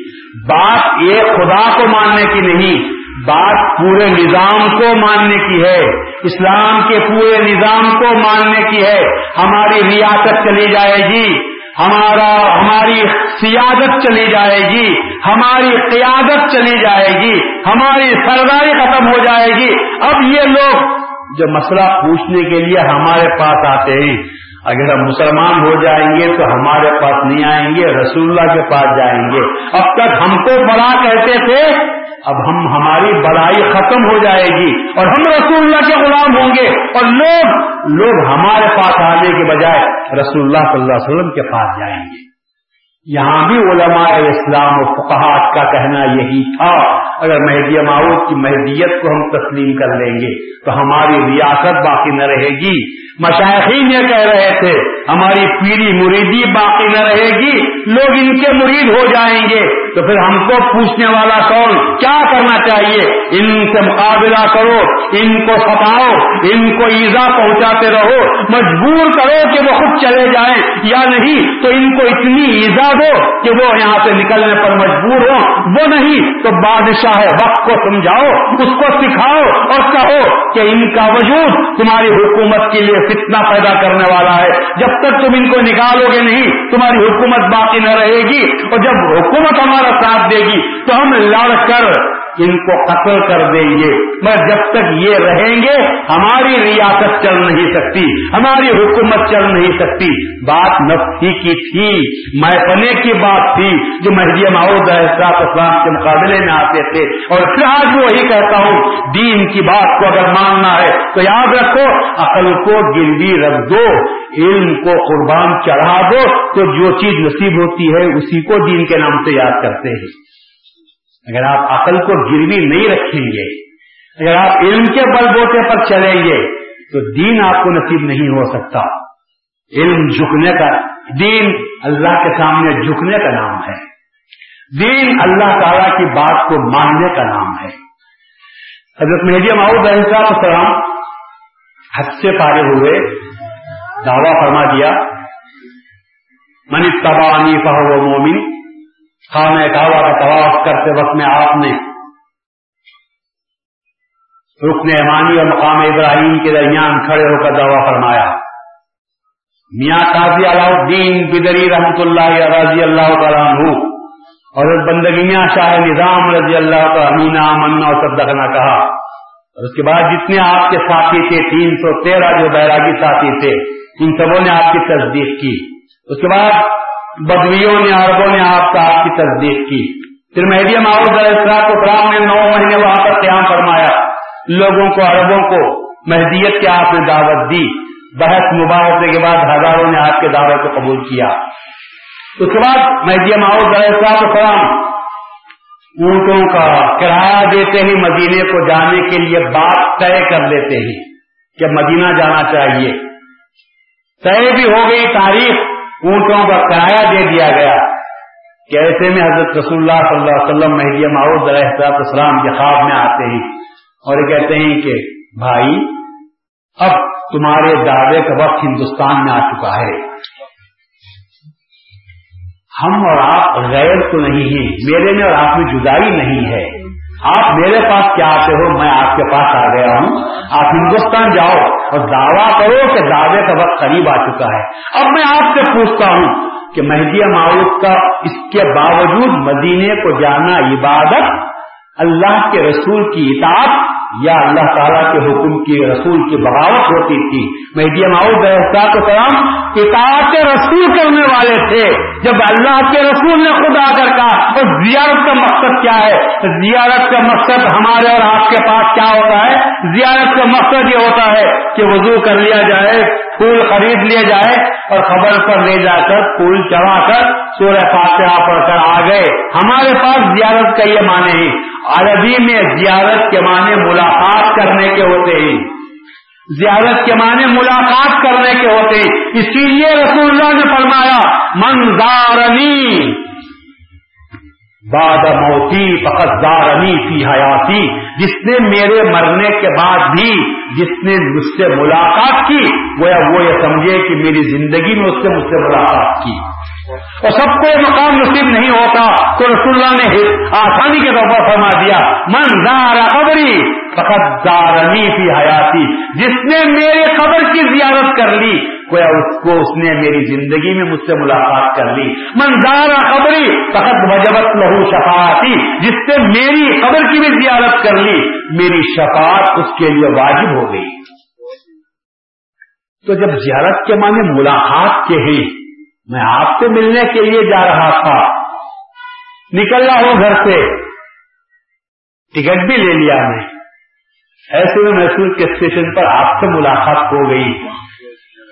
بات یہ خدا کو ماننے کی نہیں، بات پورے نظام کو ماننے کی ہے، اسلام کے پورے نظام کو ماننے کی ہے، ہماری ریاست چلی جائے گی۔ ہمارا، ہماری سیادت چلی جائے گی، ہماری قیادت چلی جائے گی، ہماری سرداری ختم ہو جائے گی۔ اب یہ لوگ جو مسئلہ پوچھنے کے لیے ہمارے پاس آتے ہیں، اگر ہم مسلمان ہو جائیں گے تو ہمارے پاس نہیں آئیں گے، رسول اللہ کے پاس جائیں گے۔ اب تک ہم کو بڑا کہتے تھے اب ہم، ہماری بڑائی ختم ہو جائے گی اور ہم رسول اللہ کے غلام ہوں گے اور لوگ لوگ ہمارے پاس آنے کے بجائے رسول اللہ صلی اللہ علیہ وسلم کے پاس جائیں گے۔ یہاں بھی علماء اسلام و فقہات کا کہنا یہی تھا، اگر مہدی معروف کی مہدیت کو ہم تسلیم کر لیں گے تو ہماری ریاست باقی نہ رہے گی۔ مشاہدین یہ کہہ رہے تھے ہماری پیڑھی مریدی باقی نہ رہے گی، لوگ ان کے مرید ہو جائیں گے۔ تو پھر ہم کو پوچھنے والا کون؟ کیا کرنا چاہیے؟ ان سے مقابلہ کرو، ان کو ستاؤ، ان کو ایزا پہنچاتے رہو۔ مجبور کرو کہ وہ خود چلے جائیں۔ یا نہیں تو ان کو اتنی ایزا دو کہ وہ یہاں سے نکلنے پر مجبور ہو وہ نہیں تو بادشاہ وقت کو سمجھاؤ، اس کو سکھاؤ اور کہو کہ ان کا وجود تمہاری حکومت کے لیے فتنہ پیدا کرنے والا ہے۔ جب تک تم ان کو نکالو گے نہیں، تمہاری حکومت باقی نہ رہے گی۔ اور جب حکومت ہمارا ساتھ دے گی، تو ہم لڑ کر ان کو قتل کر دیں گے۔ مگر جب تک یہ رہیں گے، ہماری ریاست چل نہیں سکتی، ہماری حکومت چل نہیں سکتی۔ بات نفسی کی تھی میں کی بات تھی جو مہدی معود احساس اسلام کے مقابلے میں آتے تھے۔ اور پھر آج وہی کہتا ہوں، دین کی بات کو اگر ماننا ہے تو یاد رکھو، عقل کو گروی رکھ دو، علم کو قربان چڑھا دو۔ تو جو چیز نصیب ہوتی ہے، اسی کو دین کے نام سے یاد کرتے ہیں۔ اگر آپ عقل کو گروی نہیں رکھیں گے، اگر آپ علم کے بل بوٹے پر چلیں گے، تو دین آپ کو نصیب نہیں ہو سکتا۔ علم جھکنے کا، دین اللہ کے سامنے جھکنے کا نام ہے۔ دین اللہ تعالی کی بات کو ماننے کا نام ہے۔ حضرت مہدی ماؤد صاحب السلام حد سے پارے ہوئے، دعویٰ فرما دیا منی تبانی فہو مومن خانہ کعبہ کا طواف کرتے وقت میں آپ نے رکن امانی اور مقام ابراہیم کے درمیان کھڑے ہو کر دعویٰ فرمایا۔ میاں قاضی علاؤ الدین بدری رحمت اللہ رضی اللہ تعالیٰ عنہ اور بندگیاں شاہ نظام رضی اللہ تعالیٰ منا اور صدقنا کہا۔ اور اس کے بعد جتنے آپ کے ساتھی تھے، تین سو تیرہ جو بیراگی ساتھی تھے، ان سبوں نے آپ کی تصدیق کی۔ اس کے بعد بدویوں نے عربوں نے آپ کا آپ کی تصدیق کی۔ پھر مہدی معروف السلام نے نو مہینے وہاں پر قیام فرمایا۔ لوگوں کو، عربوں کو مہدیت کے آپ نے دعوت دی۔ بحث مباحثے کے بعد ہزاروں نے آپ کے دعوے کو قبول کیا۔ اس کے بعد مہدی معروف السلام اونٹوں کا کرایہ دیتے ہی مدینے کو جانے کے لیے بات طے کر لیتے ہیں کہ مدینہ جانا چاہیے۔ طے بھی ہو گئی، تاریخ اونٹوں کا کرایہ دے دیا گیا کہ ایسے میں حضرت رسول اللہ صلی اللہ علیہ وسلم، مہدی معروض علیہ السلام کے خواب میں آتے ہیں اور یہ کہتے ہیں کہ بھائی، اب تمہارے دعوے کا وقت ہندوستان میں آ چکا ہے۔ ہم اور آپ غیر تو نہیں ہیں، میرے میں اور آپ میں جدائی نہیں ہے۔ آپ میرے پاس کیا آتے ہو؟ میں آپ کے پاس آ گیا ہوں۔ آپ ہندوستان جاؤ اور دعویٰ کرو کہ دعوے کا وقت قریب آ چکا ہے۔ اب میں آپ سے پوچھتا ہوں کہ مہدی معروف کا اس کے باوجود مدینے کو جانا عبادت، اللہ کے رسول کی اطاعت یا اللہ تعالیٰ کے حکم کی رسول کی بغاوت ہوتی تھی۔ مہدی معروف کو سلام اطاعت رسول کرنے والے تھے۔ جب اللہ کے رسول نے خود آ کر کہا اور زیارت کا مقصد کیا ہے؟ زیارت کا مقصد ہمارے اور آپ کے پاس کیا ہوتا ہے؟ زیارت کا مقصد یہ ہوتا ہے کہ وضو کر لیا جائے، پھول خرید لیا جائے اور خبر پر لے جا کر پھول چڑھا کر سورہ فاتحہ پڑھ کر آ گئے۔ ہمارے پاس زیارت کا یہ معنی ہے۔ عربی میں زیارت کے معنی ملا ملاقات کرنے کے ہوتے ہیں زیارت کے معنی ملاقات کرنے کے ہوتے ہیں اسی لیے رسول اللہ نے فرمایا منظارنی باد موتی فقط دارنی فی حیاتی۔ جس نے میرے مرنے کے بعد بھی جس نے مجھ سے ملاقات کی، وہ یہ سمجھے کہ میری زندگی میں اس سے مجھ سے ملاقات کی۔ اور سب کو مقام نصیب نہیں ہوتا تو رسول اللہ نے آسانی کے طور پر فرما دیا، من زارا قبری فقط دارنی فی حیاتی. جس نے میرے قبر کی زیارت کر لی، گویا اس کو اس نے میری زندگی میں مجھ سے ملاقات کر لی۔ من زارا قبری فقط وجبت لہو شفاعتی. جس سے میری قبر کی بھی زیارت کر لی، میری شفاعت اس کے لیے واجب ہو گئی۔ تو جب زیارت کے معنی ملاقات کے ہی میں آپ سے ملنے کے لیے جا رہا تھا۔ نکل رہا ہوں گھر سے۔ ٹکٹ بھی لے لیا میں۔ ایسے میں محسوس کے اسٹیشن پر آپ سے ملاقات ہو گئی۔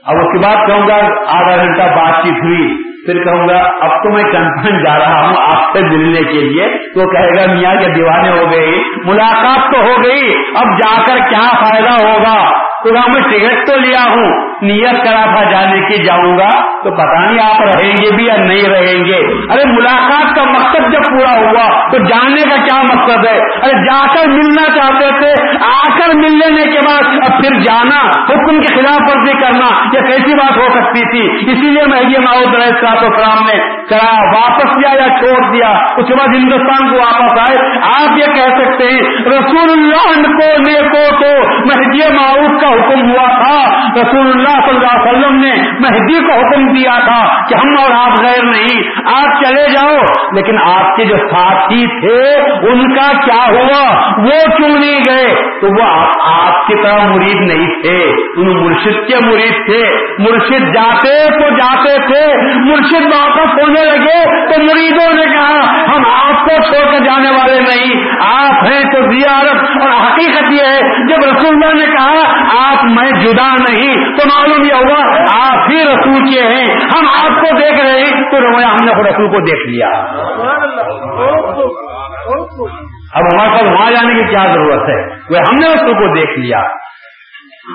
اب اس کے بعد کہوں گا، آدھا گھنٹہ بات چیت ہوئی۔ پھر کہوں گا، اب تو میں کنفرم جا رہا ہوں آپ سے ملنے کے لیے۔ تو کہے گا، میاں کے دیوانے ہو گئی۔ ملاقات تو ہو گئی۔ اب جا کر کیا فائدہ ہوگا؟ تو میں ٹکٹ تو لیا ہوں، نیت کرا تھا جانے کی جاؤں گا، تو پتا نہیں آپ رہیں گے بھی یا نہیں رہیں گے۔ ارے، ملاقات کا مقصد جب پورا ہوا، تو جانے کا کیا مقصد ہے؟ ارے، جا کر ملنا چاہتے تھے، آ کر مل لینے کے بعد اب پھر جانا، حکم کی خلاف ورزی کرنا، یہ کیسی بات ہو سکتی تھی؟ اسی لیے میں یہ ماؤد رہے فرام نے کرا واپس لیا یا چھوڑ دیا، اس کے بعد ہندوستان کو واپس آئے۔ آپ یہ کہہ سکتے ہیں، رسول اللہ کو نیکو تو مہدی معاؤد کا حکم ہوا تھا، رسول اللہ صلی اللہ علیہ وسلم نے مہدی کو حکم دیا تھا کہ ہم اور آپ غیر نہیں، آپ چلے جاؤ۔ لیکن آپ کے جو ساتھی تھے، ان کا کیا ہوا؟ وہ کیوں نہیں گئے؟ تو وہ آپ کی طرح مرید نہیں تھے۔ ان مرشد کے مرید تھے۔ مرشد جاتے تو جاتے تھے۔ مرشد واپس ہونے لگے تو مریدوں نے کہا، ہم آپ کو چھوڑ کر جانے والے نہیں۔ آپ ہیں تو زیارت اور حقیقت یہ ہے۔ جب رسول اللہ نے کہا آپ میں جدا نہیں تو معلوم یہ ہوا آپ ہی رسول کے ہیں۔ ہم آپ کو دیکھ رہے ہیں تو رویا ہم نے رسول کو دیکھ لیا۔ اب ہمارے پاس وہاں جانے کی کیا ضرورت ہے؟ وہ ہم نے رسول کو دیکھ لیا۔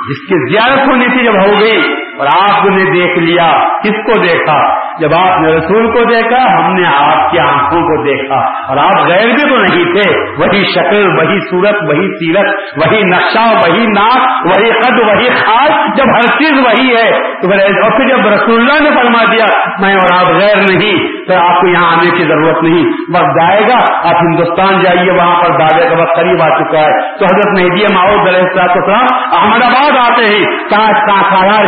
جس کی زیارت ہونی تھی جب ہو گئی اور آپ نے دیکھ لیا، کس کو دیکھا؟ جب آپ نے رسول کو دیکھا، ہم نے آپ کی آنکھوں کو دیکھا اور آپ غیر بھی تو نہیں تھے۔ وہی شکل، وہی صورت، وہی سیرت، وہی نقشہ، وہی ناک، وہی قد، وہی خاص، جب ہر چیز وہی ہے، تو اور پھر جب رسول اللہ نے فرما دیا، میں اور آپ غیر نہیں تو آپ کو یہاں آنے کی ضرورت نہیں۔ وقت جائے گا، آپ ہندوستان جائیے، وہاں پر دادے کا وقت قریب آ چکا ہے۔ تو حضرت مہدی ماؤ دلحسلام احمد آباد آتے ہی کاش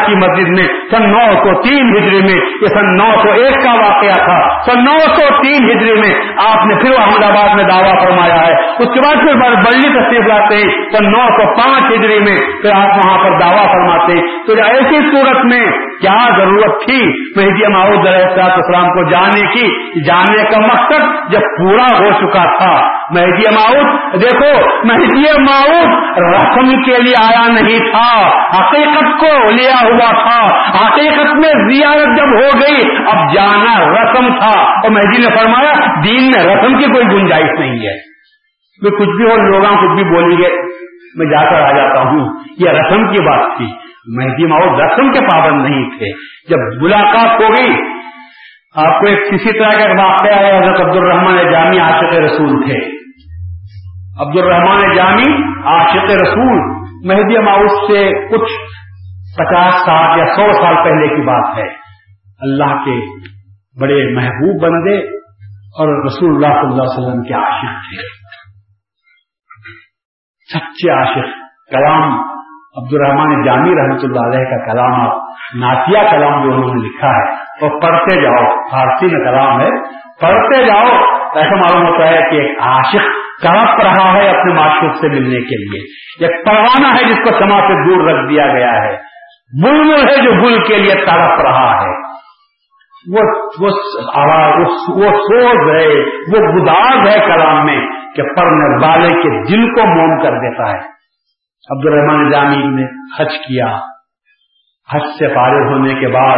کی مسجد میں، سن نو سو تین ہجری میں، یہ سن نو سو ایک کا واقعہ تھا۔ سن نو سو تین ہجری میں آپ نے پھر احمد آباد میں دعویٰ فرمایا ہے۔ اس کے بعد پھر بڑی تشریف لاتے ہیں۔ سن نو سو پانچ ہجری میں پھر آپ وہاں پر دعویٰ فرماتے ہیں۔ تو ایسی صورت میں کیا ضرورت تھی مہدی ماؤد علیہ السلام کو جانے کی؟ جاننے کا مقصد جب پورا ہو چکا تھا مہدی ماؤد دیکھو مہدی ماؤد رسم کے لیے آیا نہیں تھا، حقیقت کو لیا ہوا تھا، حقیقت میں زیارت جب ہو گئی، اب جانا رسم تھا۔ اور مہدی نے فرمایا، دین میں رسم کی کوئی گنجائش نہیں ہے۔ میں کچھ بھی اور لوگ کچھ بھی بولیں گے میں جا کر آ جاتا ہوں۔ یہ رسم کی بات تھی۔ مہدی ماؤ رسم کے پابند نہیں تھے۔ جب ملاقات ہو گئی، آپ کو ایک کسی طرح کا واقعہ ہے، حضرت عبد الرحمان جامع عاشق رسول تھے۔ عبد الرحمان جامع عاشق رسول، مہدی ماؤس سے کچھ پچاس سال یا سو سال پہلے کی بات ہے۔ اللہ کے بڑے محبوب بندے اور رسول اللہ صلی اللہ علیہ وسلم کے عاشق تھے۔ سچے عاشق، کلام عبد الرحمان جامی رحمۃ اللہ علیہ کا کلام آپ ناتیہ کلام جو انہوں نے لکھا ہے تو پڑھتے جاؤ، فارسی میں کلام ہے، پڑھتے جاؤ، ایسا معلوم ہوتا ہے کہ ایک عاشق تڑپ رہا ہے اپنے معشوق سے ملنے کے لیے۔ ایک پروانہ ہے جس کو سما سے دور رکھ دیا گیا ہے۔ بلبل ہے جو گل کے لیے تڑپ رہا ہے۔ وہ وہ آواز وہ سوز ہے، وہ گداز ہے کلام میں کہ پڑھنے والے کے دل کو موم کر دیتا ہے۔ عبد الرحمان جامی نے حج کیا۔ حج سے فارغ ہونے کے بعد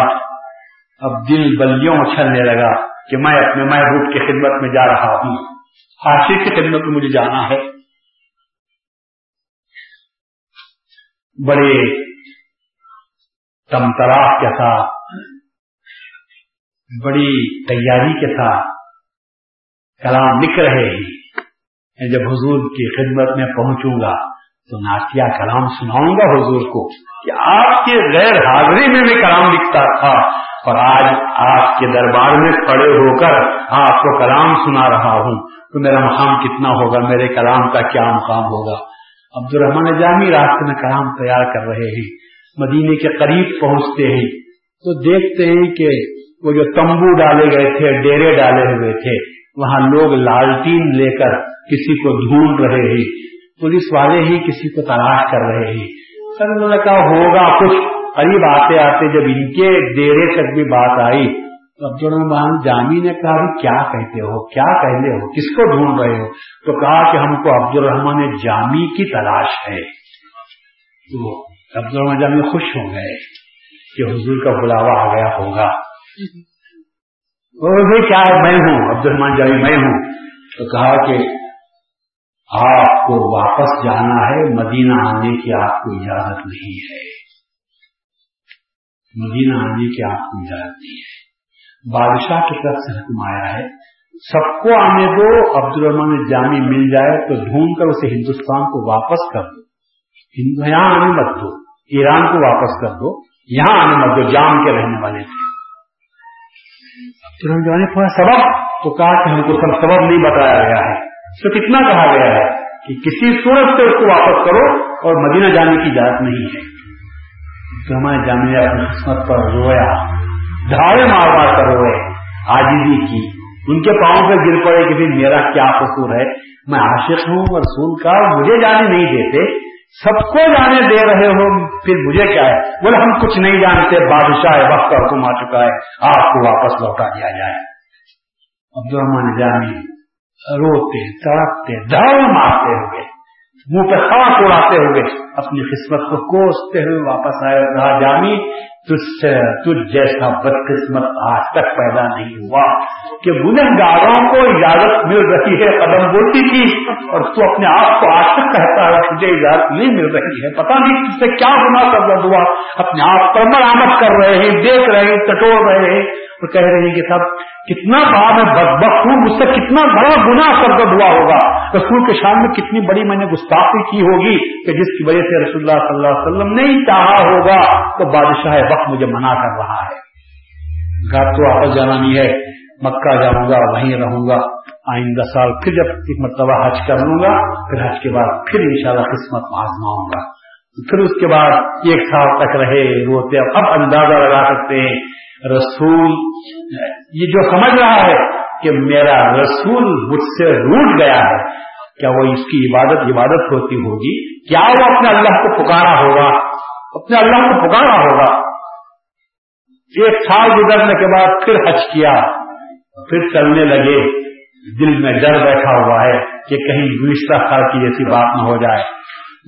اب دل بلیوں اچھلنے لگا کہ میں اپنے محبوب کی خدمت میں جا رہا ہوں۔ حاشی کی خدمت میں مجھے جانا ہے۔ بڑے تمتراف کے ساتھ، بڑی تیاری کے ساتھ کلام لکھ رہے ہیں۔ جب حضور کی خدمت میں پہنچوں گا تو ناتیہ کلام سناؤں گا حضور کو کہ آپ کے غیر حاضری میں بھی کلام لکھتا تھا اور آج آپ کے دربار میں کھڑے ہو کر آپ کو کلام سنا رہا ہوں۔ تو میرا مقام کتنا ہوگا؟ میرے کلام کا کیا مقام ہوگا؟ عبد الرحمان جامی راستے میں کلام تیار کر رہے ہیں، مدینے کے قریب پہنچتے ہیں۔ تو دیکھتے ہیں کہ وہ جو تمبو ڈالے گئے تھے، ڈیرے ڈالے ہوئے تھے، وہاں لوگ لالٹین لے کر کسی کو ڈھونڈ رہے ہیں۔ پولیس والے ہی کسی کو تلاش کر رہے ہیں۔ سر انہوں نے کہا، ہوگا کچھ۔ قریب آتے آتے جب ان کے ڈیرے تک بھی بات آئی عبد الرحمان جامی نے کہا کیا کہتے ہو، کیا کہتے ہو، کس کو ڈھونڈ رہے ہو؟ تو کہا کہ ہم کو عبد الرحمان جامی کی تلاش ہے۔ تو عبد الرحمان جامی خوش ہو گئے کہ حضور کا بلاوا آ گیا ہوگا۔ بھی کیا میں ہوں عبد الرحمان جامی، میں ہوں۔ تو کہا کہ آپ کو واپس جانا ہے، مدینہ آنے کی آپ کو اجازت نہیں ہے۔ مدینہ آنے کی آپ کو اجازت نہیں ہے۔ بادشاہ کی طرف سے حکم آیا ہے، سب کو آنے دو عبد الرحمان جامع مل جائے تو ڈھونڈ کر اسے ہندوستان کو واپس کر دو۔ یہاں آنے مت دو، ایران کو واپس کر دو، یہاں آنے مت دو، جام کے رہنے والے۔ تھے سبب تو کہا کہ ہم کو سب سبب نہیں بتایا گیا ہے۔ تو کتنا کہا گیا ہے کہ کسی صورت سے اس کو واپس کرو اور مدینہ جانے کی اجازت نہیں ہے۔ ہمارے جامعہ اپنی قسمت پر رویا۔ دھاڑے مار مار کر روئے۔ آجیزی کی۔ ان کے پاؤں پہ گر پڑے کہ میرا کیا قصور ہے؟ میں عاشق ہوں رسول کا مجھے جانے نہیں دیتے۔ سب کو جانے دے رہے ہو، پھر مجھے کیا ہے؟ بولے، ہم کچھ نہیں جانتے، بادشاہ وقت کا حکم آ چکا ہے۔ آپ کو واپس لوٹا دیا جائے۔ عبد الرحمان جانی روتے، تڑپتے دھڑ مارتے ہوئے منہ پہ خاص اڑاتے ہوئے اپنی قسمت کو کوستے ہوئے واپس آئے رہا جامی، تجھ سے، تجھ جیسا بدقسمت آج تک پیدا نہیں ہوا کہ گاروں کو اجازت مل رہی ہے، قدم بولتی تھی اور تو اپنے آپ کو آج تک کہتا ہے تجھے اجازت نہیں مل رہی ہے۔ پتا نہیں تجھ سے کیا گنا کر ہوا۔ اپنے آپ پر مرامت کر رہے ہیں، دیکھ رہے ہیں ٹٹوڑ رہے ہیں۔ اور کہہ رہے ہیں کہ سب کتنا بڑا میں بدبخت ہوں، مجھ سے کتنا بڑا گنا سرگرد ہوا ہوگا۔ رسول کے شان میں کتنی بڑی میں نے گستاخی کی ہوگی کہ جس کی وجہ سے رسول اللہ صلی اللہ علیہ وسلم نہیں چاہا ہوگا، تو بادشاہ وقت مجھے منع کر رہا ہے۔ گھر تو واپس جانا نہیں ہے، مکہ جاؤں گا، وہیں رہوں گا۔ آئندہ سال پھر جب ایک مرتبہ حج کر لوں گا، پھر حج کے بعد پھر انشاءاللہ قسمت آزماؤں گا۔ پھر اس کے بعد ایک سال تک رہے، روتے اب اندازہ لگا سکتے ہیں رسول۔ یہ جو سمجھ رہا ہے کہ میرا رسول مجھ سے روٹ گیا ہے، کیا وہ اس کی عبادت عبادت ہوتی ہوگی؟ کیا وہ اپنے اللہ کو پکارا ہوگا؟ اپنے اللہ کو پکارا ہوگا؟ ایک سال گزرنے کے بعد پھر حج کیا، پھر چلنے لگے۔ دل میں ڈر بیٹھا ہوا ہے کہ کہیں گزشتہ سال کی جیسی بات نہ ہو جائے۔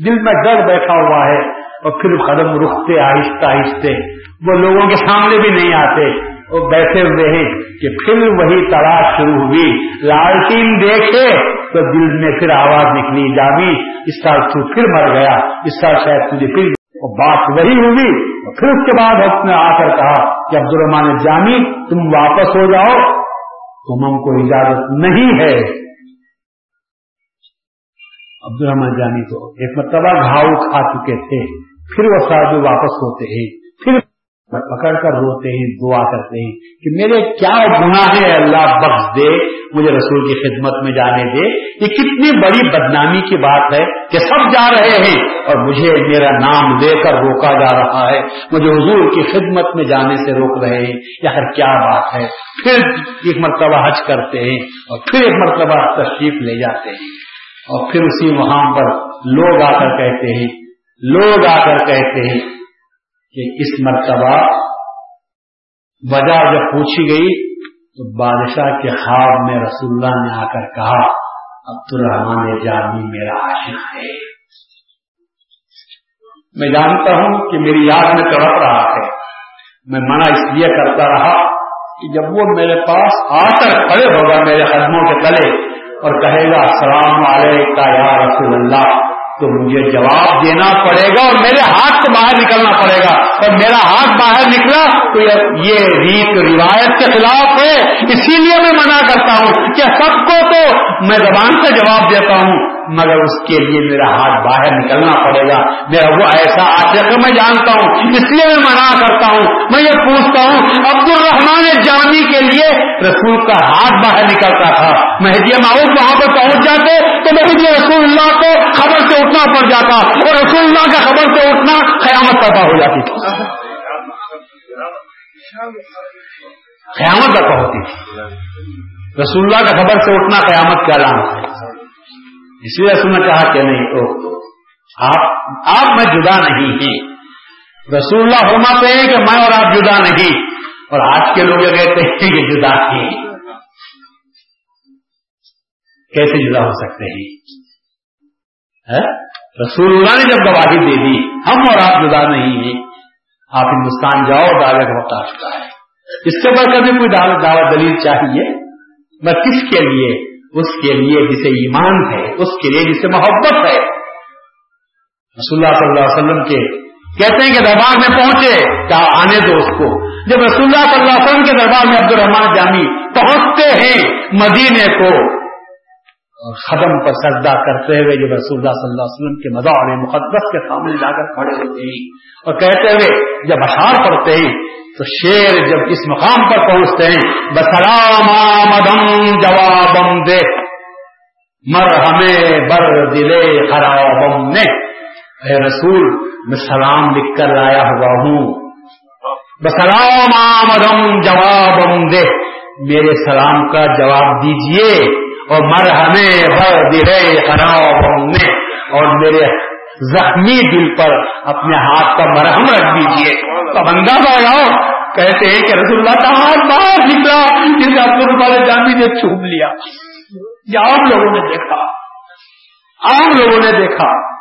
دل میں ڈر بیٹھا ہوا ہے اور پھر قدم رکتے آہستہ آہستہ وہ لوگوں کے سامنے بھی نہیں آتے۔ وہ بیٹھے ہوئے ہیں کہ پھر وہی تلاش شروع ہوئی۔ لالٹین دیکھے تو دل میں پھر آواز نکلی جامی اس سال تو پھر مر گیا، اس سال شاید تجھے پھر۔ بات وہی ہوئی۔ پھر اس کے بعد اس نے آ کر کہا کہ عبد الرحمان جامی تم واپس ہو جاؤ۔ تم ہم کو اجازت نہیں ہے۔ عبد الرحمان جامی تو ایک مرتبہ گھاؤ کھا چکے تھے۔ پھر وہ ساتھ واپس ہوتے ہیں۔ پکڑ کر روتے ہیں، دعا کرتے ہیں کہ میرے کیا گناہ ہے اللہ، بخش دے، مجھے رسول کی خدمت میں جانے دے۔ یہ کتنی بڑی بدنامی کی بات ہے کہ سب جا رہے ہیں اور مجھے میرا نام لے کر روکا جا رہا ہے۔ مجھے حضور کی خدمت میں جانے سے روک رہے ہیں۔ یا ہر کیا بات ہے۔ پھر ایک مرتبہ حج کرتے ہیں اور پھر ایک مرتبہ تشریف لے جاتے ہیں۔ اور پھر اسی مقام پر لوگ آ کر کہتے ہیں، لوگ آ کر کہتے ہیں کہ اس مرتبہ وجہ جب پوچھی گئی تو بادشاہ کے خواب میں رسول اللہ نے آ کر کہا عبد الرحمان جامی میرا عاشق ہے۔ میں جانتا ہوں کہ میری یاد میں تڑپ رہا ہے۔ میں منع اس لیے کرتا رہا کہ جب وہ میرے پاس آ کر کھڑے ہوگا میرے قدموں کے تلے اور کہے گا، السلام علیکم یا رسول اللہ تو مجھے جواب دینا پڑے گا اور میرے ہاتھ کو باہر نکلنا پڑے گا۔ اور میرا ہاتھ باہر نکلا تو یہ ریت روایت کے خلاف ہے۔ اسی لیے میں منع کرتا ہوں کہ سب کو تو میں زبان سے جواب دیتا ہوں، مگر اس کے لیے میرا ہاتھ باہر نکلنا پڑے گا۔ میرا وہ ایسا آشر میں جانتا ہوں۔ اس لیے میں منع کرتا ہوں۔ میں یہ پوچھتا ہوں عبد الرحمان جانی کے لیے رسول کا ہاتھ باہر نکلتا تھا۔ مہدی معاوف وہاں پر پہنچ جاتے تو مہدی رسول اللہ اٹھنا پڑ جاتا اور رسول اللہ کا خبر سے اٹھنا قیامت پیدا ہو جاتی تھی۔ قیامت پیدا ہوتی تھی۔ رسول اللہ کا خبر سے اٹھنا قیامت کا علامت اس لیے رسول نے کہا کہ نہیں او آپ آپ میں جدا نہیں ہیں۔ رسول اللہ فرماتے ہیں کہ میں اور آپ جدا نہیں۔ اور آج کے لوگ یہ کہتے ہیں کہ جدا ہیں۔ کیسے جدا ہو سکتے ہیں؟ رسول اللہ نے جب گواہی دے دی، ہم اور آپ جدا نہیں ہیں۔ آپ ہندوستان جاؤ دعوے کا وقت آ چکا ہے۔ اس کے بعد کبھی کوئی دعوت دلیل چاہیے؟ میں کس کے لیے؟ اس کے لیے جسے ایمان ہے، اس کے لیے جسے محبت ہے۔ رسول اللہ صلی اللہ علیہ وسلم کے کہتے ہیں کہ دربار میں پہنچے کیا آنے دو اس کو۔ جب رسول اللہ صلی اللہ علیہ وسلم کے دربار میں عبد الرحمان جامی پہنچتے ہیں مدینے کو اور قدم پر سجدہ کرتے ہوئے جب رسول اللہ صلی اللہ علیہ وسلم کے مزار مقدس کے سامنے جا کر کھڑے ہوتے ہیں اور کہتے ہوئے جب اشار پڑھتے ہیں تو شیر جب اس مقام پر پہنچتے ہیں، بسلام آمدم جوابم دے، مر ہمیں بر دلے خرابم نے۔ اے رسول، میں سلام لکھ کر لایا ہوا ہوں۔ بسلام آمدم جوابم دے۔ میرے سلام کا جواب دیجیے۔ اور مر ہمیں بر دلے خرابم اور میرے زخمی دل پر اپنے ہاتھ کا مرہم رکھ دیجیے تو بندہ بڑھاؤ کہتے ہیں کہ رسول اللہ کا ہاتھ باہر نکلا جسے عبد الربال جامی نے چوم لیا۔ یہ عام لوگوں نے دیکھا۔ عام لوگوں نے دیکھا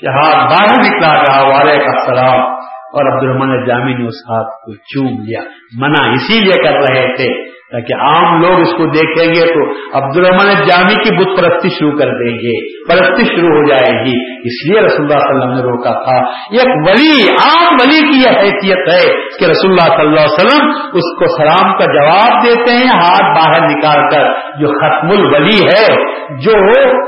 کہ ہاتھ باہر نکلا رہا والے کا سلام اور عبد الرحمان جامی نے اس ہاتھ کو چوم لیا۔ منع اسی لیے کر رہے تھے تاکہ عام لوگ اس کو دیکھیں گے تو عبد الرحمان جامی کی بت پرستی شروع کر دیں گے، پرستی شروع ہو جائے گی۔ اس لیے رسول اللہ صلی اللہ علیہ وسلم نے روکا تھا۔ ایک ولی، عام ولی کی یہ حیثیت ہے کہ رسول اللہ صلی اللہ علیہ وسلم اس کو سلام کا جواب دیتے ہیں، ہاتھ باہر نکال کر۔ جو ختم الولی ہے، جو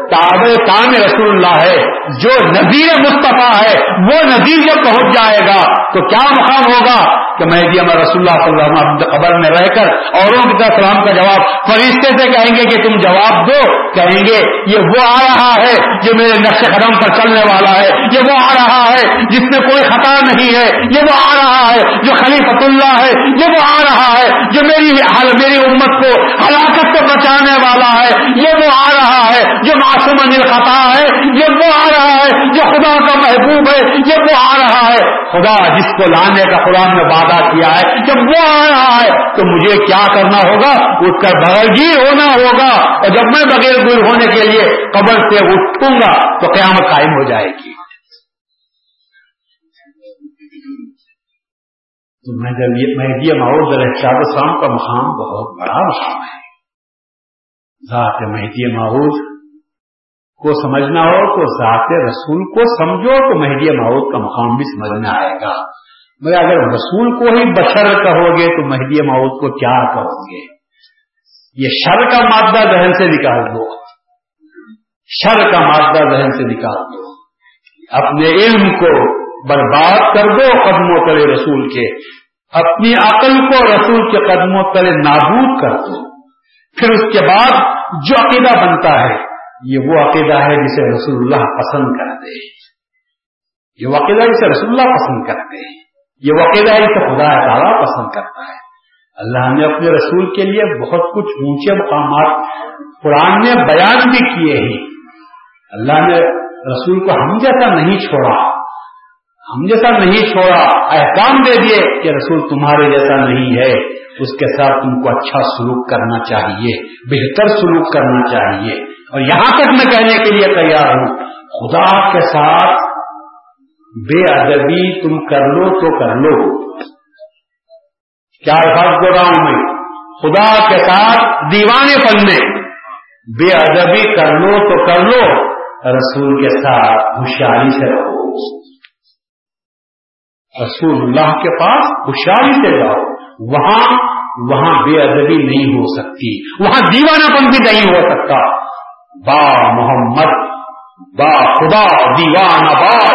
تاب کام رسول اللہ ہے، جو نذیر مصطفیٰ ہے، وہ نذیر جب پہنچ جائے گا تو کیا مقام ہوگا؟ کہ میں رسول اللہ صلی اللہ علیہ وسلم خبر میں رہ کر، اوروں کی طرح سلام کا جواب فرشتے سے کہیں گے کہ تم جواب دو، کہیں گے، یہ وہ آ رہا ہے جو میرے نقش قدم پر چلنے والا ہے، یہ وہ آ رہا ہے جس میں کوئی خطا نہیں ہے، یہ وہ آ رہا ہے جو خلیفۃ اللہ ہے، یہ وہ آ رہا ہے جو میری میری امت کو، ہلاکت سے بچانے والا ہے، یہ وہ آ رہا ہے جو معصوم خطا ہے، یہ وہ آ رہا ہے، جو خدا کا محبوب ہے، یہ وہ آ رہا ہے۔ خدا جس کو لانے کا قرآن میں وعدہ کیا ہے، جب وہ آ رہا ہے، تو مجھے کیا کرنا ہوگا؟ اٹھ کر بغیر ہونا ہوگا۔ اور جب میں بغیر گیر ہونے کے لیے قبر سے اٹھوں گا، تو قیامت قائم ہو جائے گی۔ تو میں جب یہ مہدی ماحول شاد شام کا مقام بہت بڑا مقام ہے۔ ذات مہدی ماحول کو سمجھنا ہو تو ذات رسول کو سمجھو تو مہدی ماحول کا مقام بھی سمجھ میں آئے گا۔ مگر اگر رسول کو ہی بشر کہو گے تو مہدی ماحول کو کیا کہو گے؟ یہ شر کا مادہ ذہن سے نکال دو۔ شر کا مادہ ذہن سے نکال دو۔ اپنے علم کو برباد کر دو قدموں تلے رسول کے۔ اپنی عقل کو رسول کے قدموں تلے نابود کر دو۔ پھر اس کے بعد جو عقیدہ بنتا ہے، یہ وہ عقیدہ ہے جسے رسول اللہ پسند کرتے ہیں۔ یہ وہ عقیدہ جسے رسول اللہ پسند کرتے ہیں۔ یہ وہ عقیدہ جسے خدا تعالیٰ پسند کرتا ہے۔ اللہ نے اپنے رسول کے لیے بہت کچھ اونچے مقامات قرآن نے بیان بھی کیے ہیں۔ اللہ نے رسول کو ہم جیسا نہیں چھوڑا، ہم جیسا نہیں چھوڑا، احکام دے دیے کہ رسول تمہارے جیسا نہیں ہے۔ اس کے ساتھ تم کو اچھا سلوک کرنا چاہیے، بہتر سلوک کرنا چاہیے۔ اور یہاں تک میں کہنے کے لیے تیار ہوں، خدا کے ساتھ بے ادبی تم کر لو تو کر لو۔ کیا الفاظ بول رہا ہوں میں؟ خدا کے ساتھ دیوانے پن میں بے ادبی کر لو تو کر لو، رسول کے ساتھ ہوشیاری سے رہو۔ رسول اللہ کے پاس ہوشیاری سے جاؤ وہاں وہاں بے ادبی نہیں ہو سکتی۔ وہاں دیوانہ پن بھی نہیں ہو سکتا۔ با محمد، با خدا، دیوانہ باش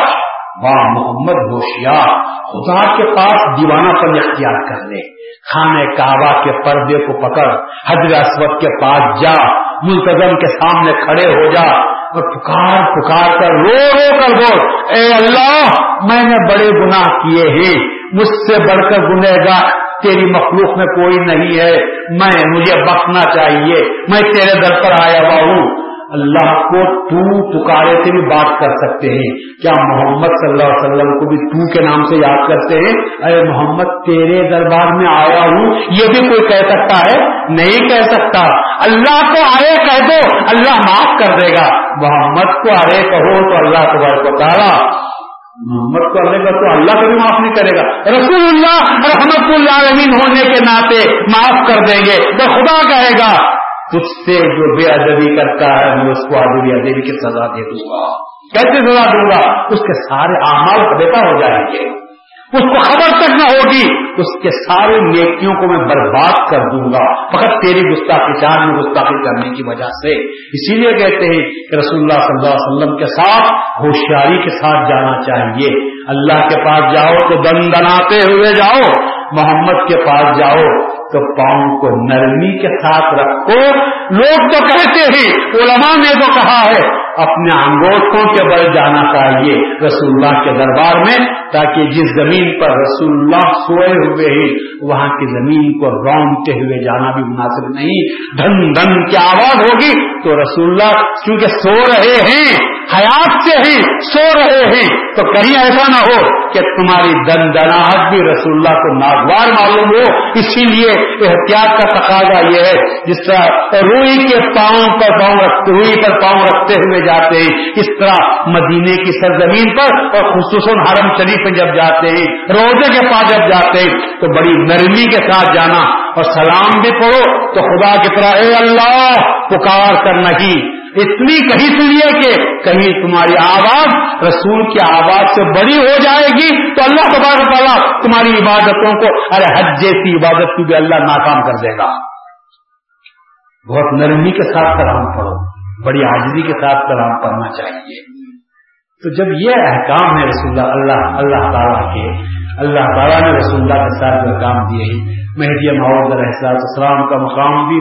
با محمد ہوشیار۔ خدا کے پاس دیوانہ پن اختیار کر لے۔ خانے کعبہ کے پردے کو پکڑ حضر اسود کے پاس جا ملتظم کے سامنے کھڑے ہو جا اور پکار پکار کر، رو رو کر بول، اے اللہ، میں نے بڑے گناہ کیے ہیں، مجھ سے بڑھ کر گنہ گا تیری مخلوق میں کوئی نہیں ہے، میں، مجھے بخنا چاہیے، میں تیرے در پر آیا ہوا ہوں۔ اللہ کو تو پکارے سے بھی بات کر سکتے ہیں۔ کیا محمد صلی اللہ علیہ وسلم کو بھی تو کے نام سے یاد کرتے ہیں؟ ارے محمد، تیرے دربار میں آیا ہوں۔ یہ بھی کوئی کہہ سکتا ہے؟ نہیں کہہ سکتا۔ اللہ کو آئے کہہ دو۔ اللہ معاف کر دے گا۔ محمد کو آئے کہو تو اللہ تبارک کو تارا محمد کو اللہ کا تو اللہ کو بھی معاف نہیں کرے گا۔ رسول اللہ رحمت اللہ امین ہونے کے ناطے معاف کر دیں گے۔ تو خدا کہے گا، تجھ سے جو بے ادبی کرتا ہے، میں اس کو ادبی ادبی کی سزا دے دوں گا۔ کیسے سزا دوں گا؟ اس کے سارے اعمال بیٹا ہو جائیں گے۔ اس کو خبر تک نہ ہوگی، اس کے سارے نیکیوں کو میں برباد کر دوں گا۔ فقط تیری گستاخی چار میں گستاخی کرنے کی وجہ سے۔ اسی لیے کہتے ہیں کہ رسول اللہ صلی اللہ علیہ وسلم کے ساتھ ہوشیاری کے ساتھ جانا چاہیے۔ اللہ کے پاس جاؤ تو دن دناتے ہوئے جاؤ۔ محمد کے پاس جاؤ تو پاؤں کو نرمی کے ساتھ رکھو۔ لوگ تو کہتے ہیں، علماء نے تو کہا ہے اپنے انگوٹھوں کے بل جانا چاہیے رسول اللہ کے دربار میں، تاکہ جس زمین پر رسول اللہ سوئے ہوئے ہیں، وہاں کی زمین کو رونگتے ہوئے جانا بھی مناسب نہیں۔ دھن دھن کی آواز ہوگی تو رسول اللہ کیونکہ سو رہے ہیں، حیات سے ہی سو رہے ہیں۔ تو کہیں ایسا نہ ہو کہ تمہاری دن دناہٹ بھی رسول اللہ کو ناگوار معلوم ہو۔ اسی لیے احتیاط کا تقاضا یہ ہے، جس طرح روئی کے پاؤں پر پاؤں رکھتے روئی پر پاؤں رکھتے ہوئے جاتے ہیں، اس طرح مدینے کی سرزمین پر اور خصوصاً حرم شریف میں جب جاتے ہیں، روزے کے پاس جب جاتے ہیں، تو بڑی نرمی کے ساتھ جانا اور سلام بھی پڑھو تو خدا کی طرح اے اللہ، پکار کر نہیں۔ اتنی کہیں سنیے کہ کہیں تمہاری آواز رسول کی آواز سے بڑی ہو جائے گی تو اللہ تبارک تعالیٰ تمہاری عبادتوں کو، ارے حج جیسی عبادت کی بھی اللہ ناکام کر دے گا۔ بہت نرمی کے ساتھ سلام پڑھو۔ بڑی حاضری کے ساتھ سلام پڑھنا چاہیے۔ تو جب یہ احکام ہے رسول اللہ اللہ تعالیٰ کے، اللہ تعالیٰ نے رسول اللہ کے ساتھ جو کام دیے مہدی محمد علیہ السلام کا مقام بھی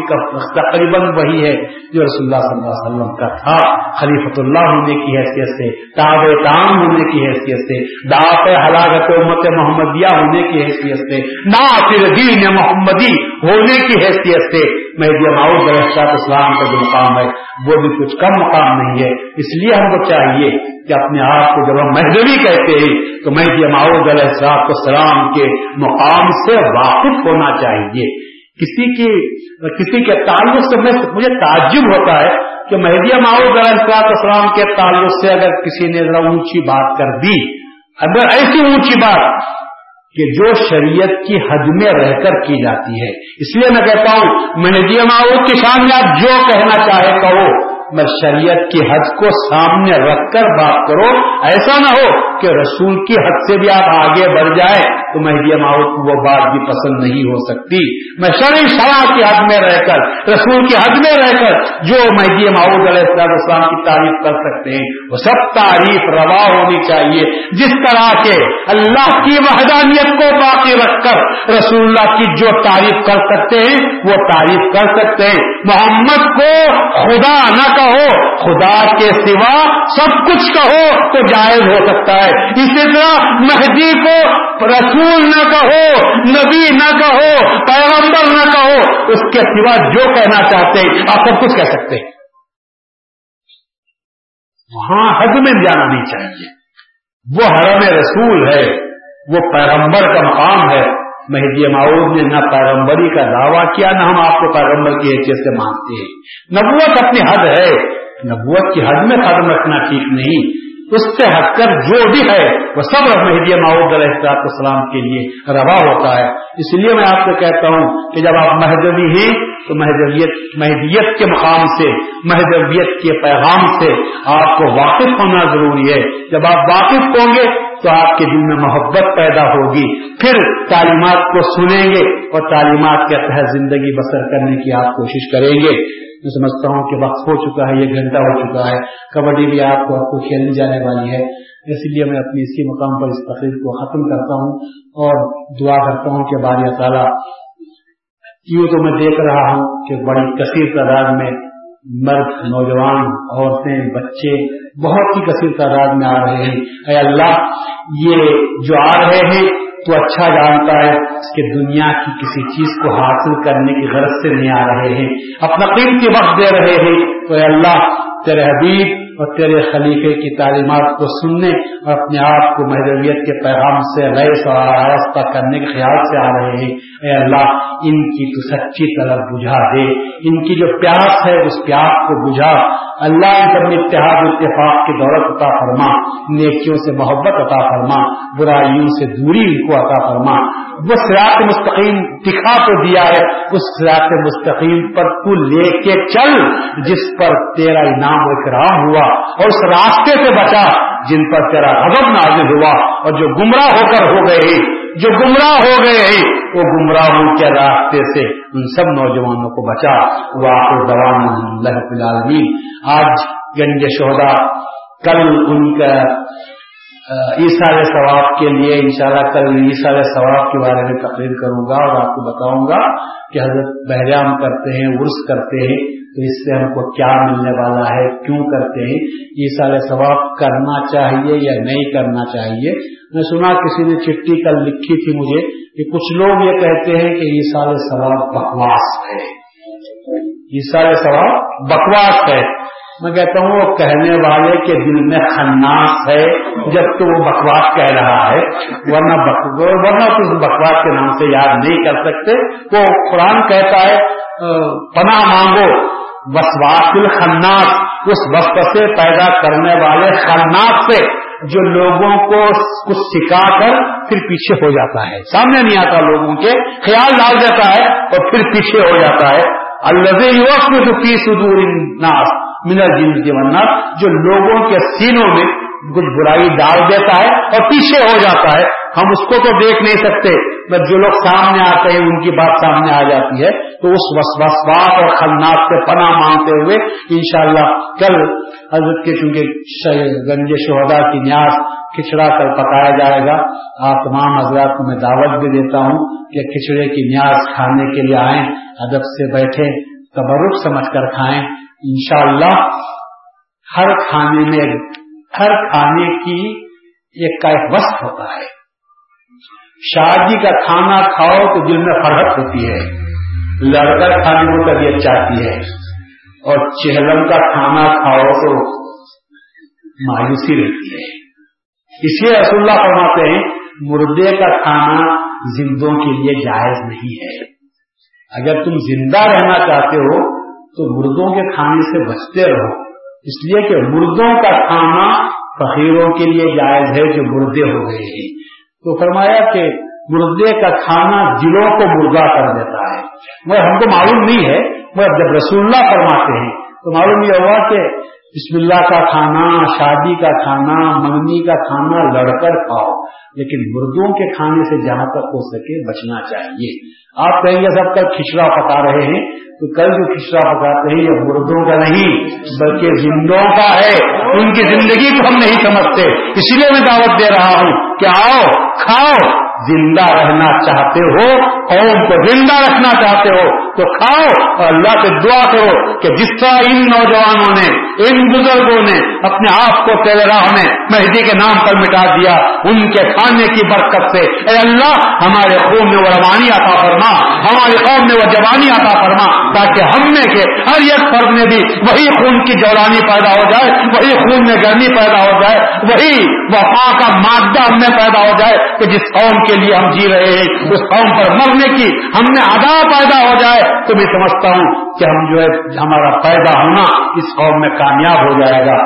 تقریباً وہی ہے جو رسول اللہ صلی اللہ علیہ وسلم کا تھا۔ خلیفۃ اللہ ہونے کی حیثیت سے تاب تام ہونے کی حیثیت سے داط ہلاکت امت محمدیہ ہونے کی حیثیت سے، ناصر دین محمدی ہونے کی حیثیت سے مہدی معاؤد علیہ السلام کا جو مقام ہے، وہ بھی کچھ کم مقام نہیں ہے۔ اس لیے ہم کو چاہیے کہ اپنے آپ کو جب ہم مہدوی کہتے ہیں، تو مہدی معاؤد علیہ السلام السلام کے مقام سے واقف ہونا چاہیے۔ کسی کی، کسی کے تعلق سے مجھے تعجب ہوتا ہے کہ مہدی معاؤد علیہ السلاط السلام کے تعلق سے اگر کسی نے ذرا اونچی بات کر دی، اگر ایسی اونچی بات کہ جو شریعت کی حد میں رہ کر کی جاتی ہے۔ اس لیے میں کہتا ہوں مہدی معاؤد کے سامنے، آپ جو کہنا چاہے کہو۔ میں شریعت کی حد کو سامنے رکھ کر بات کرو ایسا نہ ہو کہ رسول کی حد سے بھی آپ آگے بڑھ جائے تو مہدی ماؤ کو وہ بات بھی پسند نہیں ہو سکتی۔ میں شرح شرح کی حد میں رہ کر، رسول کی حد میں رہ کر جو مہدی ماؤد علیہ السلام کی تعریف کر سکتے ہیں، وہ سب تعریف روا ہونی چاہیے۔ جس طرح کے اللہ کی وحدانیت کو باقی رکھ کر رسول اللہ کی جو تعریف کر سکتے ہیں، وہ تعریف کر سکتے ہیں۔ محمد کو خدا نہ کہو، خدا کے سوا سب کچھ کہو تو جائز ہو سکتا ہے۔ اسی طرح مہدی کو رسول نہ کہو، نبی نہ کہو، پیغمبر نہ کہو، اس کے سوا جو کہنا چاہتے ہیں آپ سب کچھ کہہ سکتے۔ ہیں وہاں حد میں جانا نہیں چاہیے۔ وہ حرم رسول ہے، وہ پیغمبر کا مقام ہے۔ مہدی معود نے نہ پیغمبری کا دعویٰ کیا، نہ ہم آپ کو پیغمبر کی حیثیت سے مانتے۔ ہیں نبوت اپنی حد ہے، نبوت کی حد میں قدم رکھنا ٹھیک نہیں۔ اس سے ہٹ کر جو بھی ہے، وہ سب مہدی معود علیہ السلام کے لیے روا ہوتا ہے۔ اس لیے میں آپ کو کہتا ہوں کہ جب آپ مہدبی ہیں تو مہدویت مہدیت کے مقام سے، مہدویت کے پیغام سے آپ کو واقف ہونا ضروری ہے۔ جب آپ واقف ہوں گے تو آپ کے دل میں محبت پیدا ہوگی۔ پھر تعلیمات کو سنیں گے اور تعلیمات کے تحت زندگی بسر کرنے کی آپ کوشش کریں گے۔ میں سمجھتا ہوں کہ وقت ہو چکا ہے، یہ گھنٹہ ہو چکا ہے۔ کبڈی بھی آپ کو آپ کو کھیلنے جانے والی ہے۔ اس لیے میں اپنی اسی مقام پر اس تقریب کو ختم کرتا ہوں اور دعا کرتا ہوں کہ بار تعالیٰ یوں تو میں دیکھ رہا ہوں کہ بڑی کثیر تعداد میں مرد، نوجوان، عورتیں، بچے بہت ہی کثیر تعداد میں آ رہے ہیں۔ اے اللہ، یہ جو آ رہے ہیں، تو اچھا جانتا ہے کہ دنیا کی کسی چیز کو حاصل کرنے کی غرض سے نہیں آ رہے ہیں۔ اپنا قیمتی وقت دے رہے ہیں۔ تو اے اللہ، تیرے حبیب اور تیرے خلیفے کی تعلیمات کو سننے اور اپنے آپ کو محدودیت کے پیغام سے ریس اور آراستہ کرنے کے خیال سے آ رہے ہیں۔ اے اللہ، ان کی تو سچی طرح بجھا دے۔ ان کی جو پیاس ہے، اس پیاس کو بجھا۔ اللہ ان سب اتحاد اتفاق کی دولت عطا فرما۔ نیکیوں سے محبت عطا فرما۔ برائیوں سے دوری ان کو عطا فرما۔ وہ سراط مستقیم دکھا تو دیا ہے۔ اس سراط مستقیم پر تو لے کے چل، جس پر تیرا انعام و اکرام ہوا۔ اور اس راستے سے بچا جن پر تیرا غضب نازل ہوا اور جو گمراہ ہو کر ہو گئے جو گمراہ ہو گئے ہیں، وہ گمراہوں کے راستے سے ان سب نوجوانوں کو بچا۔ وہ آپ دوان اللہ العالمین۔ آج گنج شہدا کل ان کا عیسار ثواب کے لیے انشاءاللہ کل عیسار ثواب کے بارے میں تقریر کروں گا اور آپ کو بتاؤں گا کہ حضرت بحرام کرتے ہیں عرس کرتے ہیں تو اس سے ہم کو کیا ملنے والا ہے؟ کیوں کرتے ہیں؟ یہ سارے ثواب کرنا چاہیے یا نہیں کرنا چاہیے؟ میں سنا کسی نے چٹھی کل لکھی تھی مجھے کہ کچھ لوگ یہ کہتے ہیں کہ یہ سارے ثواب بکواس ہے۔ یہ سارے ثواب بکواس ہے۔ میں کہتا ہوں، وہ کہنے والے کے دل میں خناس ہے جب تو وہ بکواس کہہ رہا ہے، ورنہ ورنہ تو اس بکواس کے نام سے یاد نہیں کر سکتے۔ وہ قرآن کہتا ہے پناہ مانگو، وسواس الخناس، اس وقت سے پیدا کرنے والے خناس سے جو لوگوں کو کچھ سکھا کر پھر پیچھے ہو جاتا ہے۔ سامنے نہیں آتا لوگوں کے، خیال ڈال دیتا ہے اور پھر پیچھے ہو جاتا ہے۔ اللہ یوس میں جو پی سدور ناس منر جن کے جو لوگوں کے سینوں میں کچھ برائی ڈال دیتا ہے اور پیچھے ہو جاتا ہے، ہم اس کو تو دیکھ نہیں سکتے، بس جو لوگ سامنے آتے ہیں، ان کی بات سامنے آ جاتی ہے۔ تو اس وسوسات اور خلنات سے پناہ مانگتے ہوئے انشاءاللہ کل حضرت کے چونکہ گنج شہدا کی نیاز کھچڑا کر پکایا جائے گا، آپ تمام حضرات کو میں دعوت بھی دیتا ہوں کہ کھچڑے کی نیاز کھانے کے لیے آئیں، ادب سے بیٹھے تبرک سمجھ کر کھائیں۔ انشاءاللہ ہر کھانے میں ہر کھانے کی ایک کا ایک وسط ہوتا ہے۔ شادی جی کا کھانا کھاؤ تو دل میں فرحت ہوتی ہے۔ لڑکا کھانے کو طبیعت چاہتی ہے۔ اور چہلم کا کھانا کھاؤ تو مایوسی رہتی ہے۔ اس لیے رسول اللہ فرماتے ہیں، مردے کا کھانا زندوں کے لیے جائز نہیں ہے۔ اگر تم زندہ رہنا چاہتے ہو تو مردوں کے کھانے سے بچتے رہو۔ اس لیے کہ مردوں کا کھانا فقیروں کے لیے جائز ہے جو مردے ہو گئے ہیں۔ تو فرمایا کہ مردے کا کھانا دلوں کو مردہ کر دیتا ہے۔ وہ ہم کو معلوم نہیں ہے، وہ جب رسول اللہ فرماتے ہیں، تو معلوم یہ ہوا کہ بسم اللہ کا کھانا، شادی کا کھانا منگنی کا کھانا لڑ کر کھاؤ۔ لیکن مردوں کے کھانے سے جہاں تک ہو سکے بچنا چاہیے۔ آپ کہیں گے سب کل کھچڑا پکا رہے ہیں، تو کل جو کھچڑا پکاتے ہیں یہ مردوں کا نہیں، بلکہ زندوں کا ہے۔ ان کی زندگی کو ہم نہیں سمجھتے۔ اسی لیے میں دعوت دے رہا ہوں کہ آؤ، کھاؤ، زندہ رہنا چاہتے ہو۔ قوم کو زندہ رکھنا چاہتے ہو تو کھاؤ اور اللہ سے دعا کرو کہ جس طرح ان نوجوانوں نے، ان بزرگوں نے اپنے آپ کو تیرے راہ میں مہدی کے نام پر مٹا دیا، ان کے کھانے کی برکت سے۔ اے اللہ، ہمارے خون میں وہ روانی عطا فرما، ہمارے قوم میں وہ جوانی عطا فرما، تاکہ ہم میں کے ہر ایک فرد میں بھی وہی خون کی جوانی پیدا ہو جائے، وہی خون میں گرمی پیدا ہو جائے، وہی وفا کا مادہ ہم میں پیدا ہو جائے کہ جس قوم کے لیے ہم جی رہے ہیں، اس قوم پر مرنے کی، ہم میں ادا پیدا ہو جائے تو میں سمجھتا ہوں کہ ہم جو ہے، ہمارا پیدا ہونا اس قوم میں کامیاب ہو جائے گا۔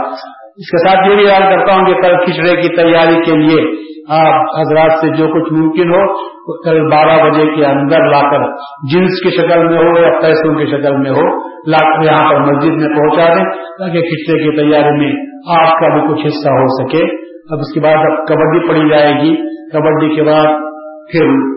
اس کے ساتھ یہ بھی یاد کرتا ہوں کہ کل کھچڑے کی تیاری کے لیے آپ حضرات سے جو کچھ ممکن ہو کل بارہ بجے کے اندر لا کر جنس کی شکل میں ہو یا پیسوں کی شکل میں ہو، لا کر یہاں پر مسجد میں پہنچا دیں تاکہ کھچڑے کی تیاری میں آپ کا بھی کچھ حصہ ہو سکے۔ اب اس کے بعد اب کبڈی پڑی جائے گی۔ کبڈی کے بعد پھر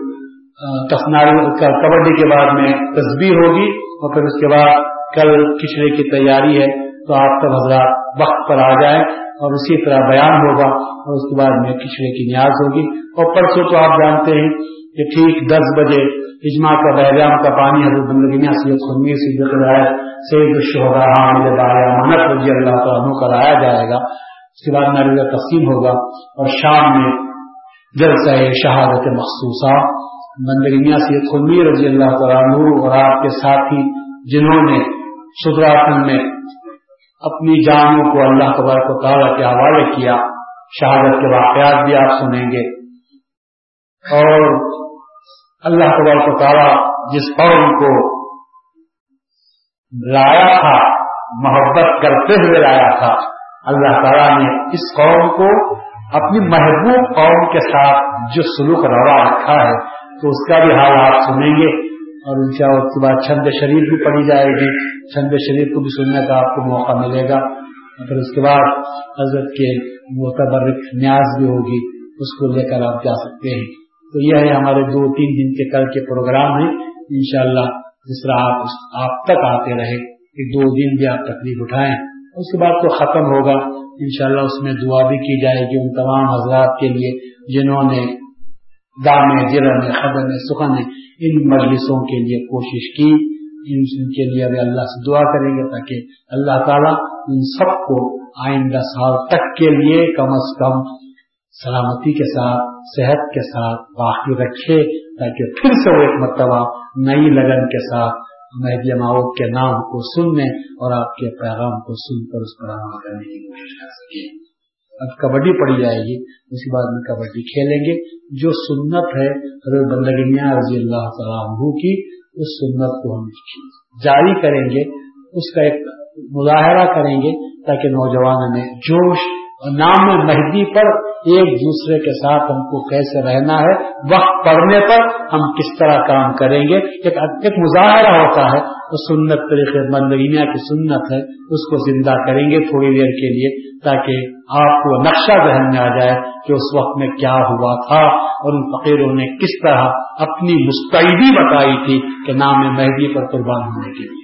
کبڈی کے بعد میں تصویر ہوگی اور پھر اس کے بعد کل کھچڑے کی تیاری ہے تو آپ سب حضرات وقت پر آ جائیں اور اسی طرح بیان ہوگا اور اس کے بعد میں کچڑے کی نیاز ہوگی اور پرسوں تو آپ جانتے ہیں کہ ٹھیک دس بجے اجماع کا بحرام کا پانی حضرت بندگیاں سید سنگی سید سید الشہدا منت رضی اللہ تعالیٰ کرایا جائے گا۔ اس کے بعد نریلا تقسیم ہوگا اور شام میں جلسہ شہادت مخصوصہ بندگیاں سید خنوی رضی اللہ تعالیٰ اور آپ کے ساتھی جنہوں نے سدراسن میں اپنی جانوں کو اللہ تبارک و تعالیٰ کے حوالے کیا، شہادت کے واقعات بھی آپ سنیں گے۔ اور اللہ تبارک و تعالیٰ جس قوم کو لایا تھا، محبت کرتے ہوئے لایا تھا، اللہ تعالیٰ نے اس قوم کو اپنی محبوب قوم کے ساتھ جو سلوک روا رکھا ہے تو اس کا بھی حال آپ سنیں گے اور ان شاء اس کے بعد چھند شریف بھی پڑھی جائے گی۔ چھند شریف کو بھی سننے کا آپ کو موقع ملے گا۔ پھر اس کے بعد حضرت کے متبرک نیاز بھی ہوگی، اس کو لے کر آپ جا سکتے ہیں۔ تو یہ ہے ہمارے دو تین دن کے کل کے پروگرام ہیں۔ انشاءاللہ جس طرح آپ آپ تک آتے رہے کہ دو دن بھی آپ تکلیف اٹھائیں۔ اس کے بعد تو ختم ہوگا۔ انشاءاللہ اس میں دعا بھی کی جائے گی ان تمام حضرات کے لیے جنہوں نے دامے جرم خدم سخن، ان مجلسوں کے لیے کوشش کی ان کے لیے اللہ سے دعا کریں گے تاکہ اللہ تعالیٰ ان سب کو آئندہ سال تک کے لیے کم از کم سلامتی کے ساتھ، صحت کے ساتھ باقی رکھے تاکہ پھر سے وہ ایک مرتبہ نئی لگن کے ساتھ مہدی ماؤ کے نام کو سننے اور آپ کے پیغام کو سن کر اس پر عمل کرنے کی کوشش کر سکے اب کبڈی پڑی جائے گی اس کے بعد میں کبڈی کھیلیں گے۔ جو سنت ہے، حضرت بندگنیا رضی اللہ تعالیٰ کی، اس سنت کو ہم جاری کریں گے، اس کا ایک مظاہرہ کریں گے تاکہ نوجوان میں جوش نام مہدی پر ایک دوسرے کے ساتھ ہم کو کیسے رہنا ہے؟ وقت پڑھنے پر ہم کس طرح کام کریں گے؟ ایک ایک مظاہرہ ہوتا ہے۔ وہ سنت طریقے مندگینیا کی سنت ہے۔ اس کو زندہ کریں گے تھوڑی دیر کے لیے تاکہ آپ کو نقشہ ذہن میں آ جائے کہ اس وقت میں کیا ہوا تھا اور ان فقیروں نے کس طرح اپنی مستعدی بتائی تھی کہ نام مہدی پر قربان ہونے کے لیے۔